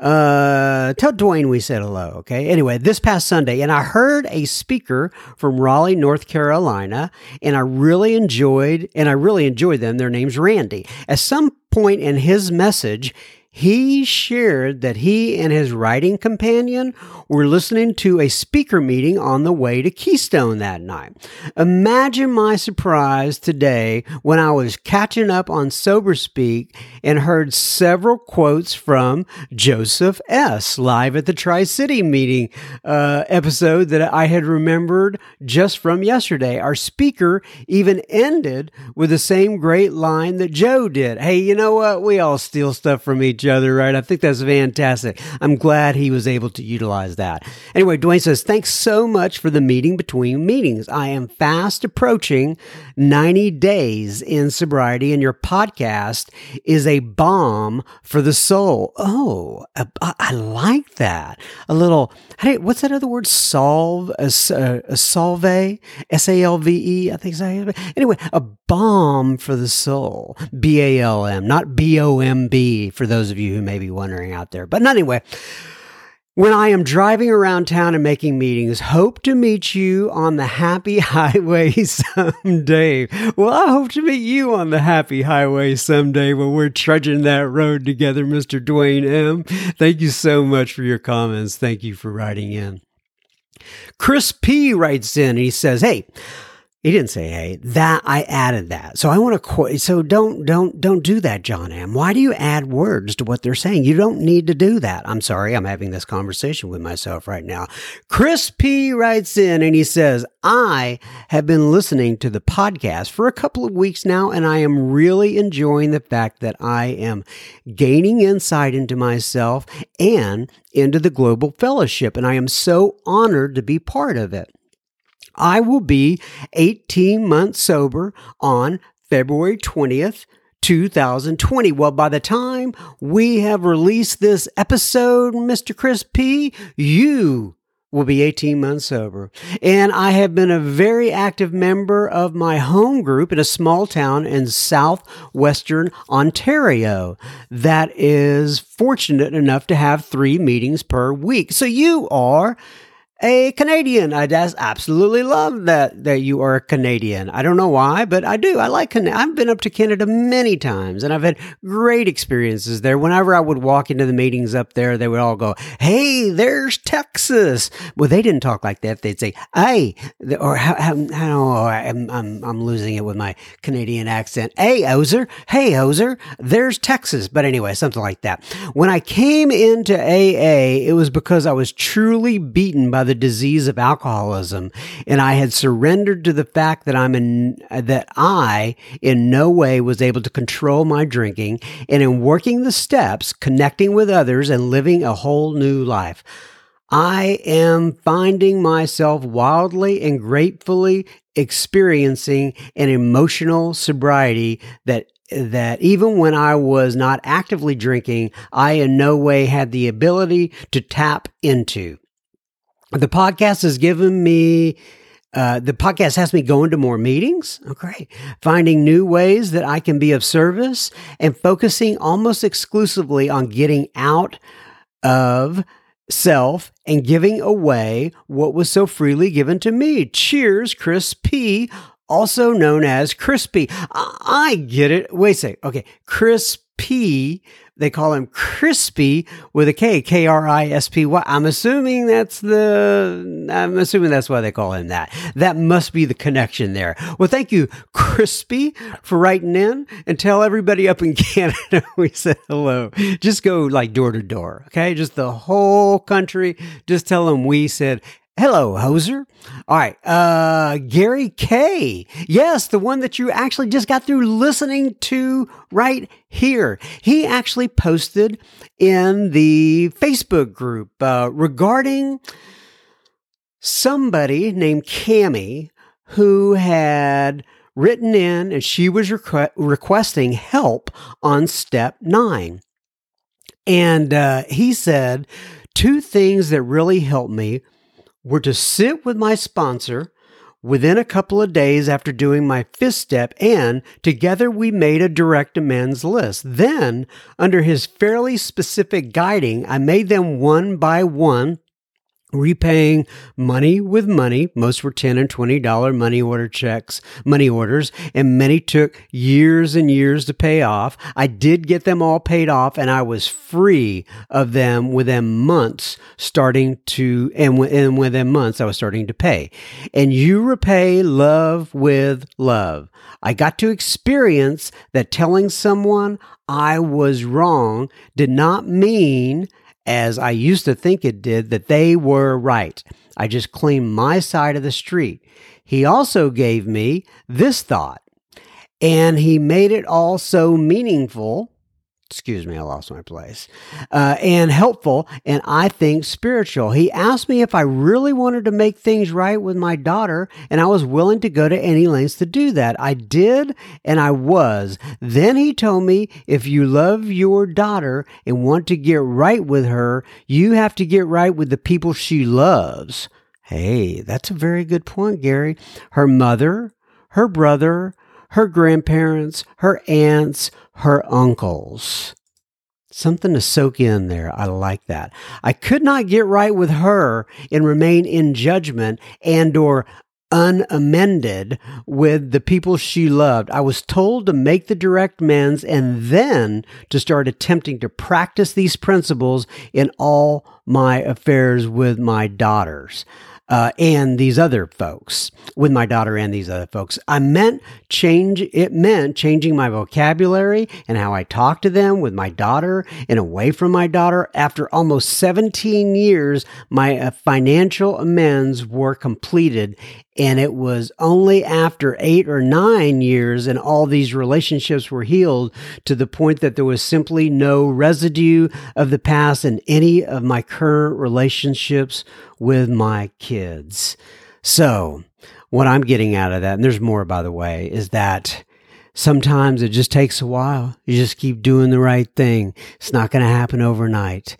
Speaker 2: Uh, tell Dwayne we said hello. Okay. Anyway, this past Sunday, and I heard a speaker from Raleigh, North Carolina, and I really enjoyed, and I really enjoyed them. Their name's Randy. At some point in his message, he shared that he and his writing companion were listening to a speaker meeting on the way to Keystone that night. Imagine my surprise today when I was catching up on Sober Speak and heard several quotes from Joseph S. live at the Tri City meeting uh, episode that I had remembered just from yesterday. Our speaker even ended with the same great line that Joe did. Hey, you know what? We all steal stuff from each other, right? I think that's fantastic. I'm glad he was able to utilize that. Anyway, Dwayne says, Thanks so much for the meeting between meetings. I am fast approaching 90 days in sobriety, and your podcast is a balm for the soul. Oh, uh, I, like that. A little, hey, what's that other word? Solve, uh, a, a uh, solve, S A L V E, I think so. Anyway, a balm for the soul, B A L M, not B O M B, for those of you who may be wondering out there. But anyway, when I am driving around town and making meetings, hope to meet you on the happy highway someday. Well, I hope to meet you on the happy highway someday when we're trudging that road together, Mr. Dwayne M. Thank you so much for your comments. Thank you for writing in. Chris P writes in and he says, Hey, he didn't say, "Hey, that I added that." So I want to quote. So don't don't don't do that, John M. Why do you add words to what they're saying? You don't need to do that. I'm sorry. I'm having this conversation with myself right now. Chris P writes in and he says, "I have been listening to the podcast for a couple of weeks now, and I am really enjoying the fact that I am gaining insight into myself and into the global fellowship, and I am so honored to be part of it." I will be 18 months sober on February 20th, 2020. Well, by the time we have released this episode, Mr. Chris P., you will be 18 months sober. And I have been a very active member of my home group in a small town in southwestern Ontario that is fortunate enough to have three meetings per week. So you are a Canadian. I just absolutely love that that you are a Canadian. I don't know why, but I do. I like Canada. I've been up to Canada many times, and I've had great experiences there. Whenever I would walk into the meetings up there, they would all go, "Hey, there's Texas." Well, they didn't talk like that. They'd say, "Hey," or how, how, how oh, I'm, I'm I'm losing it with my Canadian accent. Hey, Ozer. Hey, Ozer. There's Texas. But anyway, something like that. When I came into AA, it was because I was truly beaten by the disease of alcoholism, and I had surrendered to the fact that I'm in that I in no way was able to control my drinking, and in working the steps, connecting with others, and living a whole new life. I am finding myself wildly and gratefully experiencing an emotional sobriety that that even when I was not actively drinking, I in no way had the ability to tap into the podcast has given me uh, the podcast has me going to more meetings. Okay. Finding new ways that I can be of service and focusing almost exclusively on getting out of self and giving away what was so freely given to me. Cheers, Chris P., also known as Crispy. I, I get it. Wait a sec. Okay. Chris P they call him Crispy with a K, K R I S P Y. I'm assuming that's the, I'm assuming that's why they call him that. That must be the connection there. Well, thank you, Crispy, for writing in and tell everybody up in Canada we said hello. Just go like door to door, okay? Just the whole country. Just tell them we said Hello, hoser. All right. Uh, Gary K. Yes, the one that you actually just got through listening to right here. He actually posted in the Facebook group uh, regarding somebody named Cami who had written in and she was requ- requesting help on step nine. And uh, he said, two things that really helped me were to sit with my sponsor within a couple of days after doing my fifth step, and together we made a direct amends list. Then, under his fairly specific guiding, I made them one by one repaying money with money. Most were 10 and $20 money order checks, money orders, and many took years and years to pay off. I did get them all paid off and I was free of them within months starting to, and, and within months I was starting to pay. And you repay love with love. I got to experience that telling someone I was wrong did not mean as I used to think it did, that they were right. I just claimed my side of the street. He also gave me this thought, and he made it all so meaningful excuse me, I lost my place, uh, and helpful, and I think spiritual. He asked me if I really wanted to make things right with my daughter, and I was willing to go to any lengths to do that. I did, and I was. Then he told me if you love your daughter and want to get right with her, you have to get right with the people she loves. Hey, that's a very good point, Gary. Her mother, her brother, her grandparents, her aunts, her uncles. Something to soak in there. I like that. I could not get right with her and remain in judgment and or unamended with the people she loved. I was told to make the direct amends and then to start attempting to practice these principles in all my affairs with my daughters uh, and these other folks, with my daughter and these other folks. I meant change, it meant changing my vocabulary and how I talk to them with my daughter and away from my daughter. After almost 17 years, my uh, financial amends were completed and it was only after eight or nine years and all these relationships were healed to the point that there was simply no residue of the past in any of my current relationships with my kids. So, what I'm getting out of that, and there's more by the way, is that sometimes it just takes a while. You just keep doing the right thing. It's not going to happen overnight.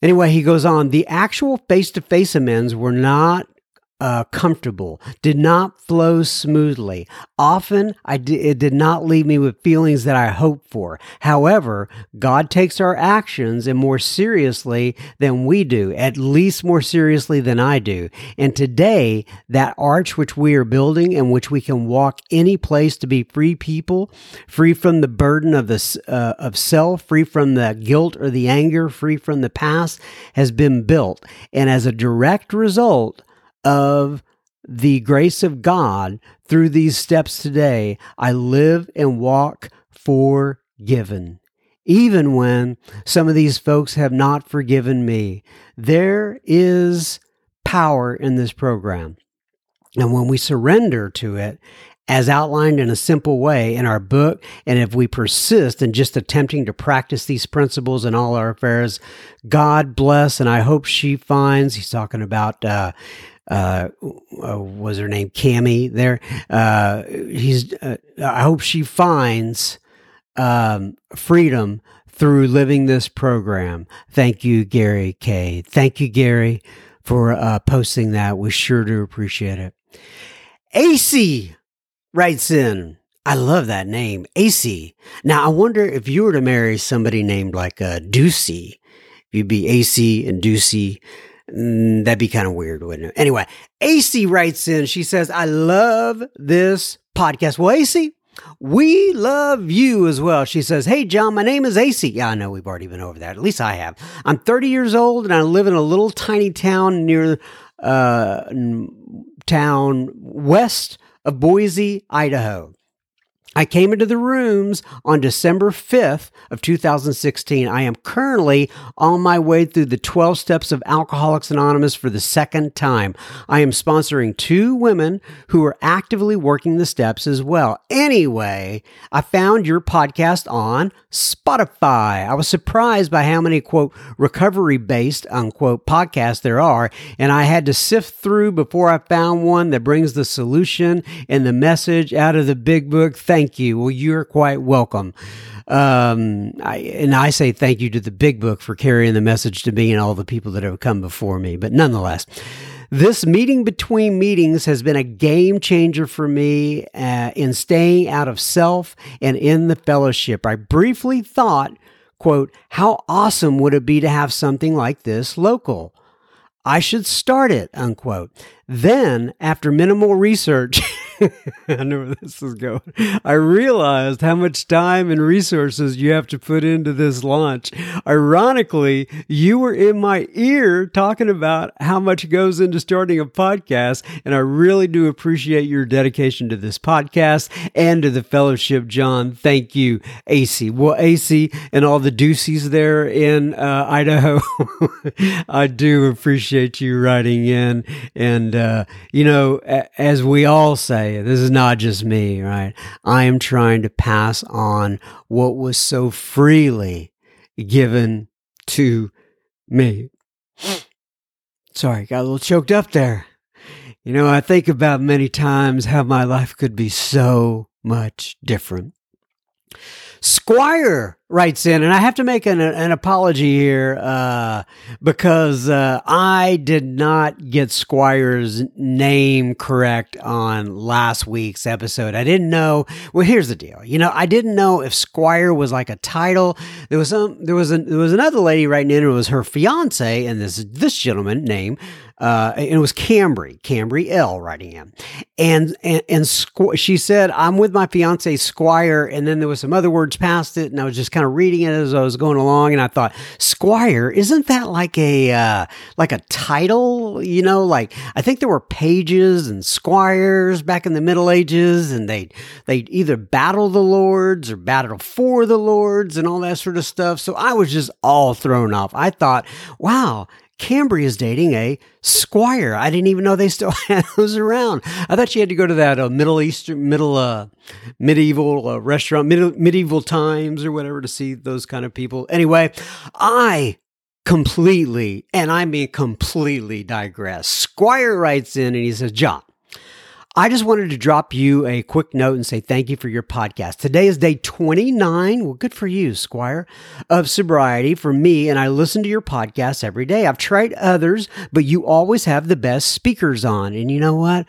Speaker 2: Anyway, he goes on. The actual face to face amends were not uh, comfortable, did not flow smoothly. Often, I d- it did not leave me with feelings that I hoped for. However, God takes our actions and more seriously than we do, at least more seriously than I do. And today, that arch which we are building and which we can walk any place to be free people, free from the burden of the uh, of self, free from the guilt or the anger, free from the past, has been built. And as a direct result, of the grace of God through these steps today, I live and walk forgiven. Even when some of these folks have not forgiven me, there is power in this program. And when we surrender to it, as outlined in a simple way in our book, and if we persist in just attempting to practice these principles in all our affairs, God bless, and I hope she finds, he's talking about uh, uh, uh, was her name Cami there. Uh, he's. Uh, I hope she finds um, freedom through living this program. Thank you, Gary K. Thank you, Gary, for uh, posting that. We sure do appreciate it. AC writes in. I love that name, AC. Now I wonder if you were to marry somebody named like uh, Ducey, you'd be AC and Ducey. Mm, that'd be kind of weird, wouldn't it? Anyway, AC writes in. She says, I love this podcast. Well, AC, we love you as well. She says, Hey, John, my name is AC. Yeah, I know we've already been over that. At least I have. I'm 30 years old and I live in a little tiny town near uh, town west of Boise, Idaho. I came into the rooms on December 5th of 2016. I am currently on my way through the 12 steps of Alcoholics Anonymous for the second time. I am sponsoring two women who are actively working the steps as well. Anyway, I found your podcast on Spotify. I was surprised by how many quote recovery based unquote podcasts there are, and I had to sift through before I found one that brings the solution and the message out of the big book. Thank thank you. Well, you're quite welcome. Um, I, and I say thank you to the big book for carrying the message to me and all the people that have come before me. But nonetheless, This meeting between meetings has been a game changer for me uh, in staying out of self and in the fellowship. I briefly thought, quote, how awesome would it be to have something like this local? I should start it, unquote. Then, after minimal research, I know where this is going. I realized how much time and resources you have to put into this launch. Ironically, you were in my ear talking about how much goes into starting a podcast, and I really do appreciate your dedication to this podcast and to the fellowship, John. Thank you, AC. Well, AC and all the deuces there in uh, Idaho, I do appreciate you writing in. And, uh, you know, as we all say, this is not just me, right? I am trying to pass on what was so freely given to me. Sorry, got a little choked up there. You know, I think about many times how my life could be so much different. Squire writes in, and I have to make an, an apology here uh, because uh, I did not get Squire's name correct on last week's episode. I didn't know. Well, here's the deal. You know, I didn't know if Squire was like a title. There was some. There was a, there was another lady writing in. And it was her fiance, and this this gentleman name uh, and it was Cambry, Cambry L writing in. And, and, and Squ- she said, I'm with my fiance Squire. And then there was some other words past it. And I was just kind of reading it as I was going along. And I thought, Squire, isn't that like a, uh, like a title? You know, like I think there were pages and squires back in the Middle Ages and they, they'd either battle the lords or battle for the lords and all that sort of stuff. So I was just all thrown off. I thought, wow, Cambry is dating a squire. I didn't even know they still had those around. I thought she had to go to that uh, Middle Eastern, middle, uh, medieval uh, restaurant, medieval times or whatever to see those kind of people. Anyway, I completely, and I mean completely digress. Squire writes in and he says, John, I just wanted to drop you a quick note and say thank you for your podcast. Today is day 29. Well, good for you, Squire, of sobriety for me, and I listen to your podcast every day. I've tried others, but you always have the best speakers on. And you know what?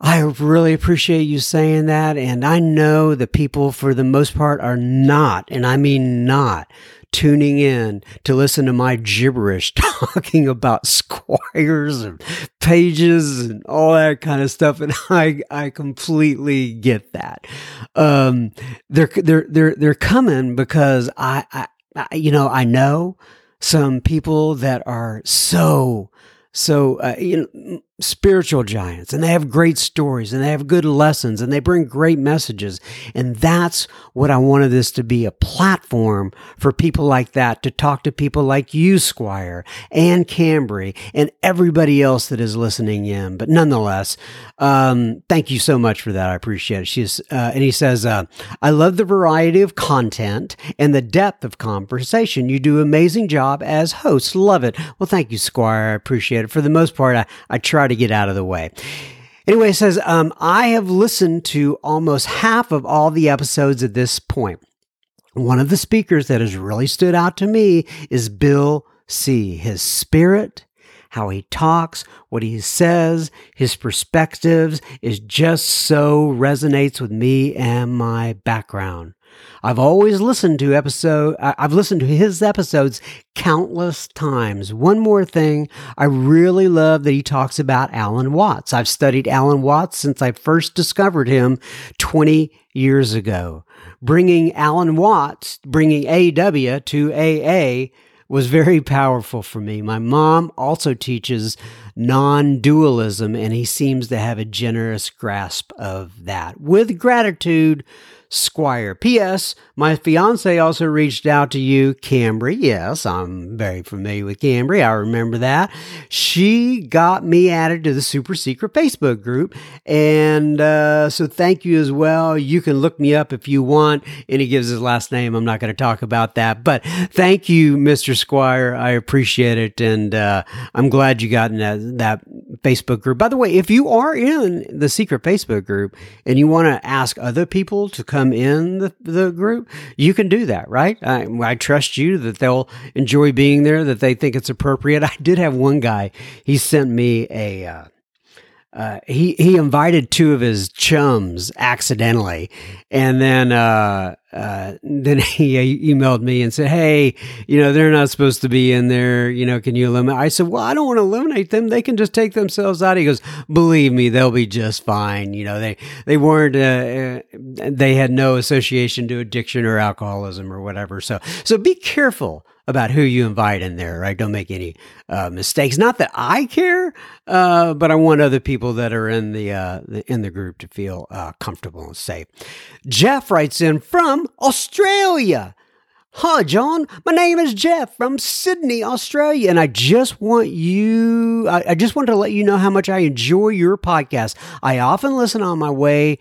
Speaker 2: I really appreciate you saying that. And I know the people, for the most part, are not, and I mean not, tuning in to listen to my gibberish talking about squires and pages and all that kind of stuff. And I, I completely get that. Um, they're, they're, they're, they're coming because I, I, I you know, I know some people that are so, so, uh, you know, spiritual giants and they have great stories and they have good lessons and they bring great messages. And that's what I wanted this to be a platform for people like that to talk to people like you, Squire and Cambry and everybody else that is listening in. But nonetheless, um, thank you so much for that. I appreciate it. She's, uh, and he says, uh, I love the variety of content and the depth of conversation. You do amazing job as hosts. Love it. Well, thank you, Squire. I appreciate it. For the most part, I, I try to get out of the way. Anyway, it says, um, I have listened to almost half of all the episodes at this point. One of the speakers that has really stood out to me is Bill C. His spirit, how he talks, what he says, his perspectives is just so resonates with me and my background. I've always listened to episode I've listened to his episodes countless times. One more thing, I really love that he talks about Alan Watts. I've studied Alan Watts since I first discovered him 20 years ago. Bringing Alan Watts, bringing AW to AA was very powerful for me. My mom also teaches non dualism, and he seems to have a generous grasp of that. With gratitude, Squire. P.S. My fiance also reached out to you, Cambry. Yes, I'm very familiar with Cambry. I remember that. She got me added to the super secret Facebook group. And uh, so thank you as well. You can look me up if you want. And he gives his last name. I'm not going to talk about that. But thank you, Mr. Squire. I appreciate it. And uh, I'm glad you got that, that Facebook group. By the way, if you are in the secret Facebook group and you want to ask other people to come in the, the group, you can do that, right? I, I trust you that they'll enjoy being there, that they think it's appropriate. I did have one guy, he sent me a, uh, uh, he he invited two of his chums accidentally, and then uh, uh, then he emailed me and said, "Hey, you know they're not supposed to be in there. You know, can you eliminate?" I said, "Well, I don't want to eliminate them. They can just take themselves out." He goes, "Believe me, they'll be just fine. You know, they they weren't uh, uh, they had no association to addiction or alcoholism or whatever. So so be careful." About who you invite in there, right? Don't make any uh, mistakes. Not that I care, uh, but I want other people that are in the, uh, the in the group to feel uh, comfortable and safe. Jeff writes in from Australia. Hi, John. My name is Jeff from Sydney, Australia, and I just want you, I, I just want to let you know how much I enjoy your podcast. I often listen on my way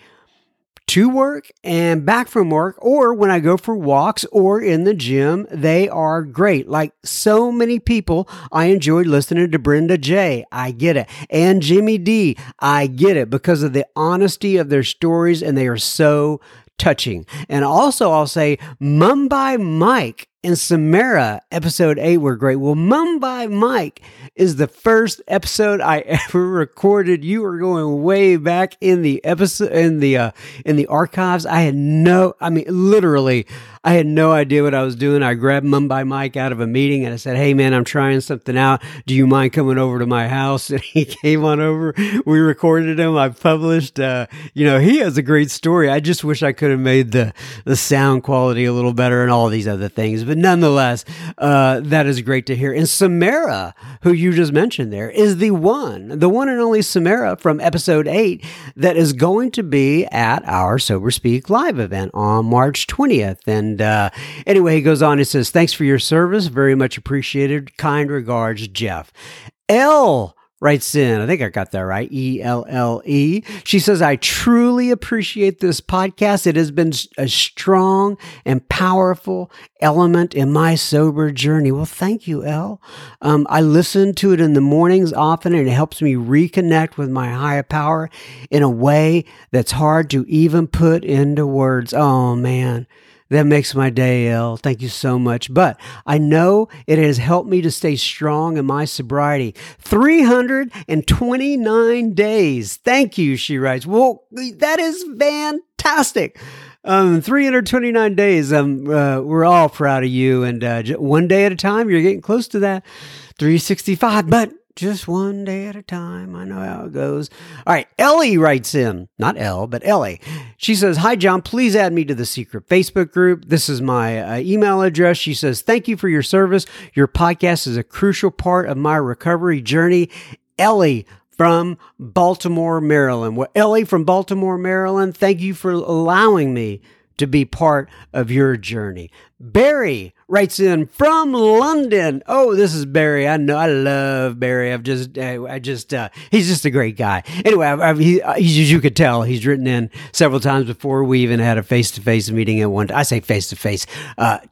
Speaker 2: to work and back from work, or when I go for walks or in the gym, they are great. Like so many people, I enjoyed listening to Brenda J. I get it. And Jimmy D. I get it because of the honesty of their stories, and they are so touching. And also, I'll say Mumbai Mike and Samara, episode eight, were great. Well, Mumbai Mike is the first episode I ever recorded. You are going way back in the episode in the uh, in the archives. I had no, I mean, literally, I had no idea what I was doing. I grabbed Mumbai Mike out of a meeting and I said, Hey man, I'm trying something out. Do you mind coming over to my house? And he came on over. We recorded him. I published, uh, you know, he has a great story. I just wish I could have made the, the sound quality a little better and all these other things. But nonetheless, uh, that is great to hear. And Samara, who you just mentioned there, is the one, the one and only Samara from episode eight that is going to be at our Sober Speak live event on March 20th. And and uh, anyway, he goes on and says, Thanks for your service. Very much appreciated. Kind regards, Jeff. L writes in, I think I got that right, E L L E. She says, I truly appreciate this podcast. It has been a strong and powerful element in my sober journey. Well, thank you, L. Um, I listen to it in the mornings often and it helps me reconnect with my higher power in a way that's hard to even put into words. Oh, man. That makes my day, El. Thank you so much. But I know it has helped me to stay strong in my sobriety. 329 days. Thank you, she writes. Well, that is fantastic. Um, 329 days. Um, uh, we're all proud of you. And uh, one day at a time, you're getting close to that 365. But just one day at a time. I know how it goes. All right. Ellie writes in, not L, but Ellie. She says, Hi, John. Please add me to the secret Facebook group. This is my uh, email address. She says, Thank you for your service. Your podcast is a crucial part of my recovery journey. Ellie, from Baltimore, Maryland. Well, Ellie from Baltimore, Maryland, thank you for allowing me to be part of your journey. Barry writes in from London. Oh, this is Barry. I know. I love Barry. I've just, I just, uh, he's just a great guy. Anyway, I've, I've, he, as you could tell, he's written in several times before. We even had a face to face meeting at one. I say face to face.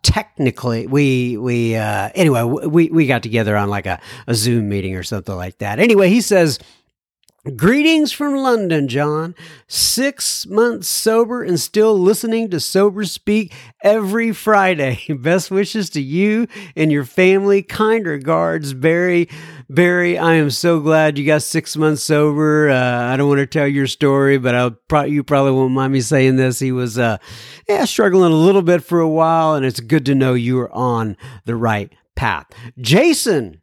Speaker 2: Technically, we, we, uh, anyway, we, we got together on like a, a Zoom meeting or something like that. Anyway, he says, Greetings from London, John. Six months sober and still listening to Sober Speak every Friday. Best wishes to you and your family. Kind regards, Barry. Barry, I am so glad you got six months sober. Uh, I don't want to tell your story, but I'll pro- you probably won't mind me saying this. He was, uh, yeah, struggling a little bit for a while, and it's good to know you are on the right path. Jason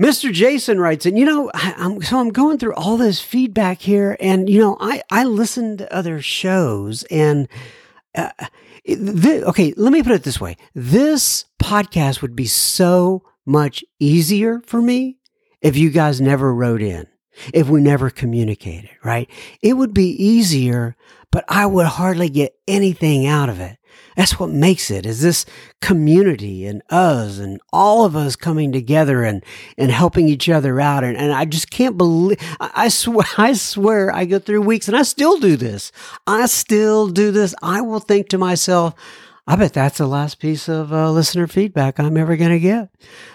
Speaker 2: Mr. Jason writes, and you know, I, am so I'm going through all this feedback here, and you know, I I listen to other shows, and uh, th- okay, let me put it this way: this podcast would be so much easier for me if you guys never wrote in, if we never communicated, right? It would be easier, but I would hardly get anything out of it. That's what makes it is this community and us and all of us coming together and, and helping each other out. And, and I just can't believe, I, I swear, I swear I go through weeks and I still do this. I still do this. I will think to myself, I bet that's the last piece of uh, listener feedback I'm ever going to get.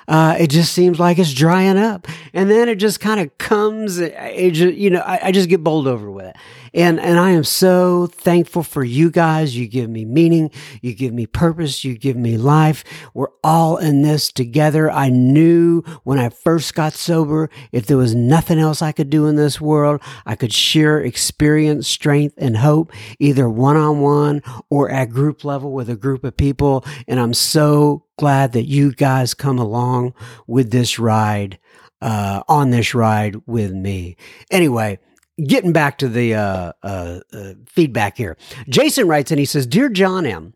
Speaker 2: Uh, it just seems like it's drying up, and then it just kind of comes. It just, you know, I, I, just get bowled over with it, and and I am so thankful for you guys. You give me meaning, you give me purpose, you give me life. We're all in this together. I knew when I first got sober, if there was nothing else I could do in this world, I could share experience, strength, and hope, either one on one or at group level with a group of people. And I'm so glad that you guys come along with this ride, uh, on this ride with me. Anyway, getting back to the uh, uh, uh, feedback here, Jason writes and he says, Dear John M.,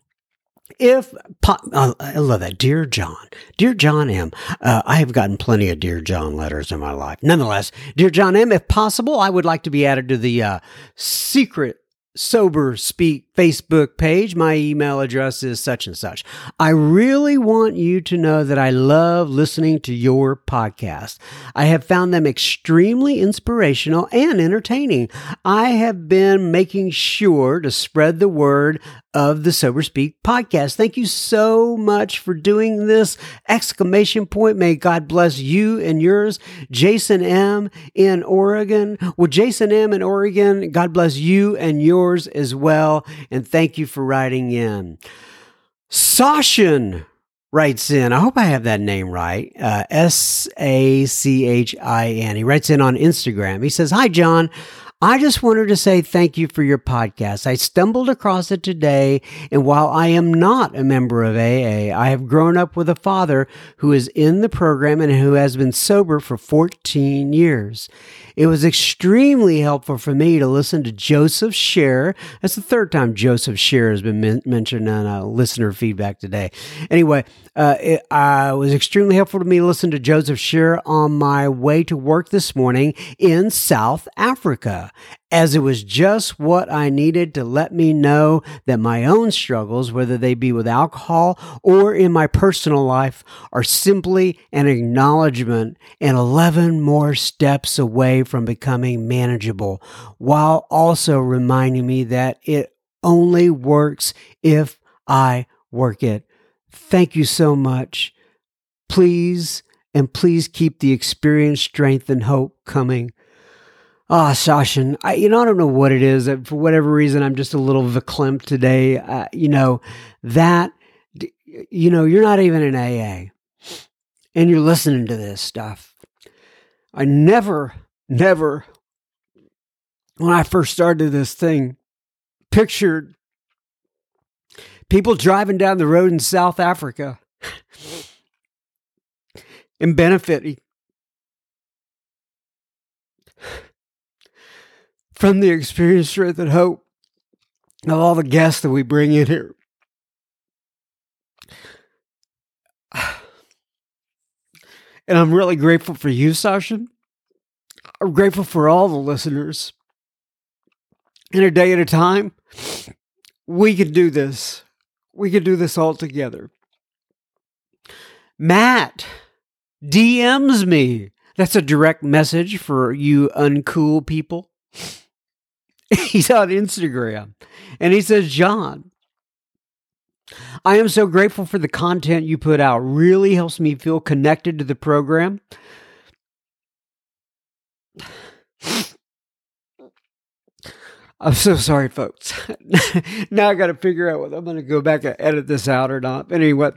Speaker 2: if uh, I love that, dear John, dear John M. Uh, I have gotten plenty of dear John letters in my life. Nonetheless, dear John M. If possible, I would like to be added to the uh, secret Sober Speak Facebook page. My email address is such and such. I really want you to know that I love listening to your podcast. I have found them extremely inspirational and entertaining. I have been making sure to spread the word of the Sober Speak podcast. Thank you so much for doing this. Exclamation point. May God bless you and yours. Jason M in Oregon. Well, Jason M in Oregon, God bless you and yours as well. And thank you for writing in. Sachin writes in. I hope I have that name right. Uh, S A C H I N. He writes in on Instagram. He says, Hi, John. I just wanted to say thank you for your podcast. I stumbled across it today, and while I am not a member of AA, I have grown up with a father who is in the program and who has been sober for 14 years. It was extremely helpful for me to listen to Joseph share. That's the third time Joseph share has been men- mentioned on a listener feedback today. Anyway, uh, it uh, was extremely helpful to me to listen to Joseph share on my way to work this morning in South Africa as it was just what I needed to let me know that my own struggles, whether they be with alcohol or in my personal life, are simply an acknowledgement and 11 more steps away from becoming manageable, while also reminding me that it only works if I work it. Thank you so much. Please and please keep the experience, strength, and hope coming. Ah, oh, Sachin, I, you know, I don't know what it is. For whatever reason, I'm just a little verklempt today. Uh, you know, that, you know, you're not even in AA and you're listening to this stuff. I never, never, when I first started this thing, pictured people driving down the road in South Africa and benefiting from the experience, strength, and hope of all the guests that we bring in here. And I'm really grateful for you, Sasha. I'm grateful for all the listeners. In a day at a time, we can do this. We can do this all together. Matt DMs me. That's a direct message for you uncool people. He's on Instagram and he says, John, I am so grateful for the content you put out. Really helps me feel connected to the program. I'm so sorry, folks. now I got to figure out whether I'm going to go back and edit this out or not. But Anyway,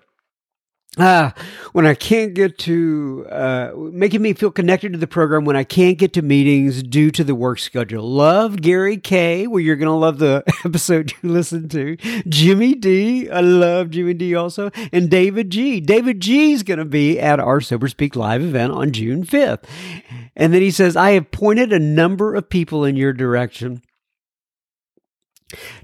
Speaker 2: uh, when I can't get to, uh, making me feel connected to the program when I can't get to meetings due to the work schedule. Love Gary K, where you're to love the episode you listened to. Jimmy D, I love Jimmy D also. And David G. David G is to be at our Sober Speak Live event on June 5th. And then he says, I have pointed a number of people in your direction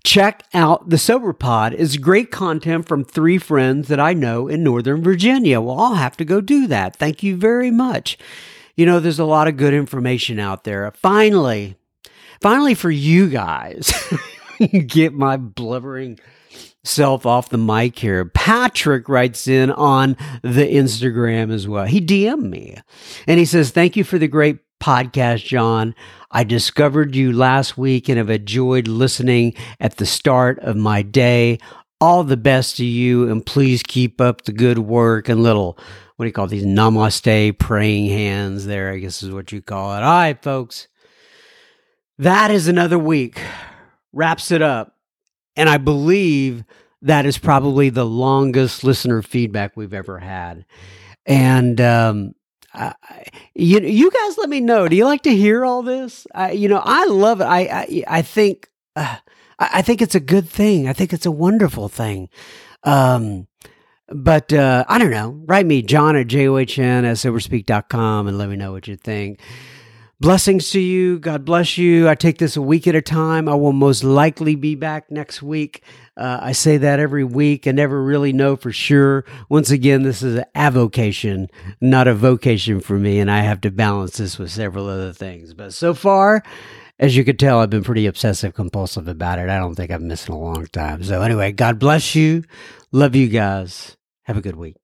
Speaker 2: Check out the Sober Pod. It's great content from three friends that I know in Northern Virginia. Well, I'll have to go do that. Thank you very much. You know, there's a lot of good information out there. Finally, finally for you guys, get my blubbering self off the mic here. Patrick writes in on the Instagram as well. He DM'd me and he says, Thank you for the great podcast, John. I discovered you last week and have enjoyed listening at the start of my day. all the best to you, and please keep up the good work and little, what do you call these namaste praying hands there, I guess is what you call it. All right, folks. That is another week. Wraps it up. And I believe that is probably the longest listener feedback we've ever had. And, um, You you guys let me know. Do you like to hear all this? I, you know, I love it. I I, I think uh, I, think it's a good thing. I think it's a wonderful thing. Um, but uh, I don't know. Write me, John at john at soberspeak.com and let me know what you think. Blessings to you. God bless you. I take this a week at a time. I will most likely be back next week. Uh, I say that every week. I never really know for sure. Once again, this is an avocation, not a vocation for me, and I have to balance this with several other things. But so far, as you could tell, I've been pretty obsessive compulsive about it. I don't think I've missed in a long time. So, anyway, God bless you. Love you guys. Have a good week.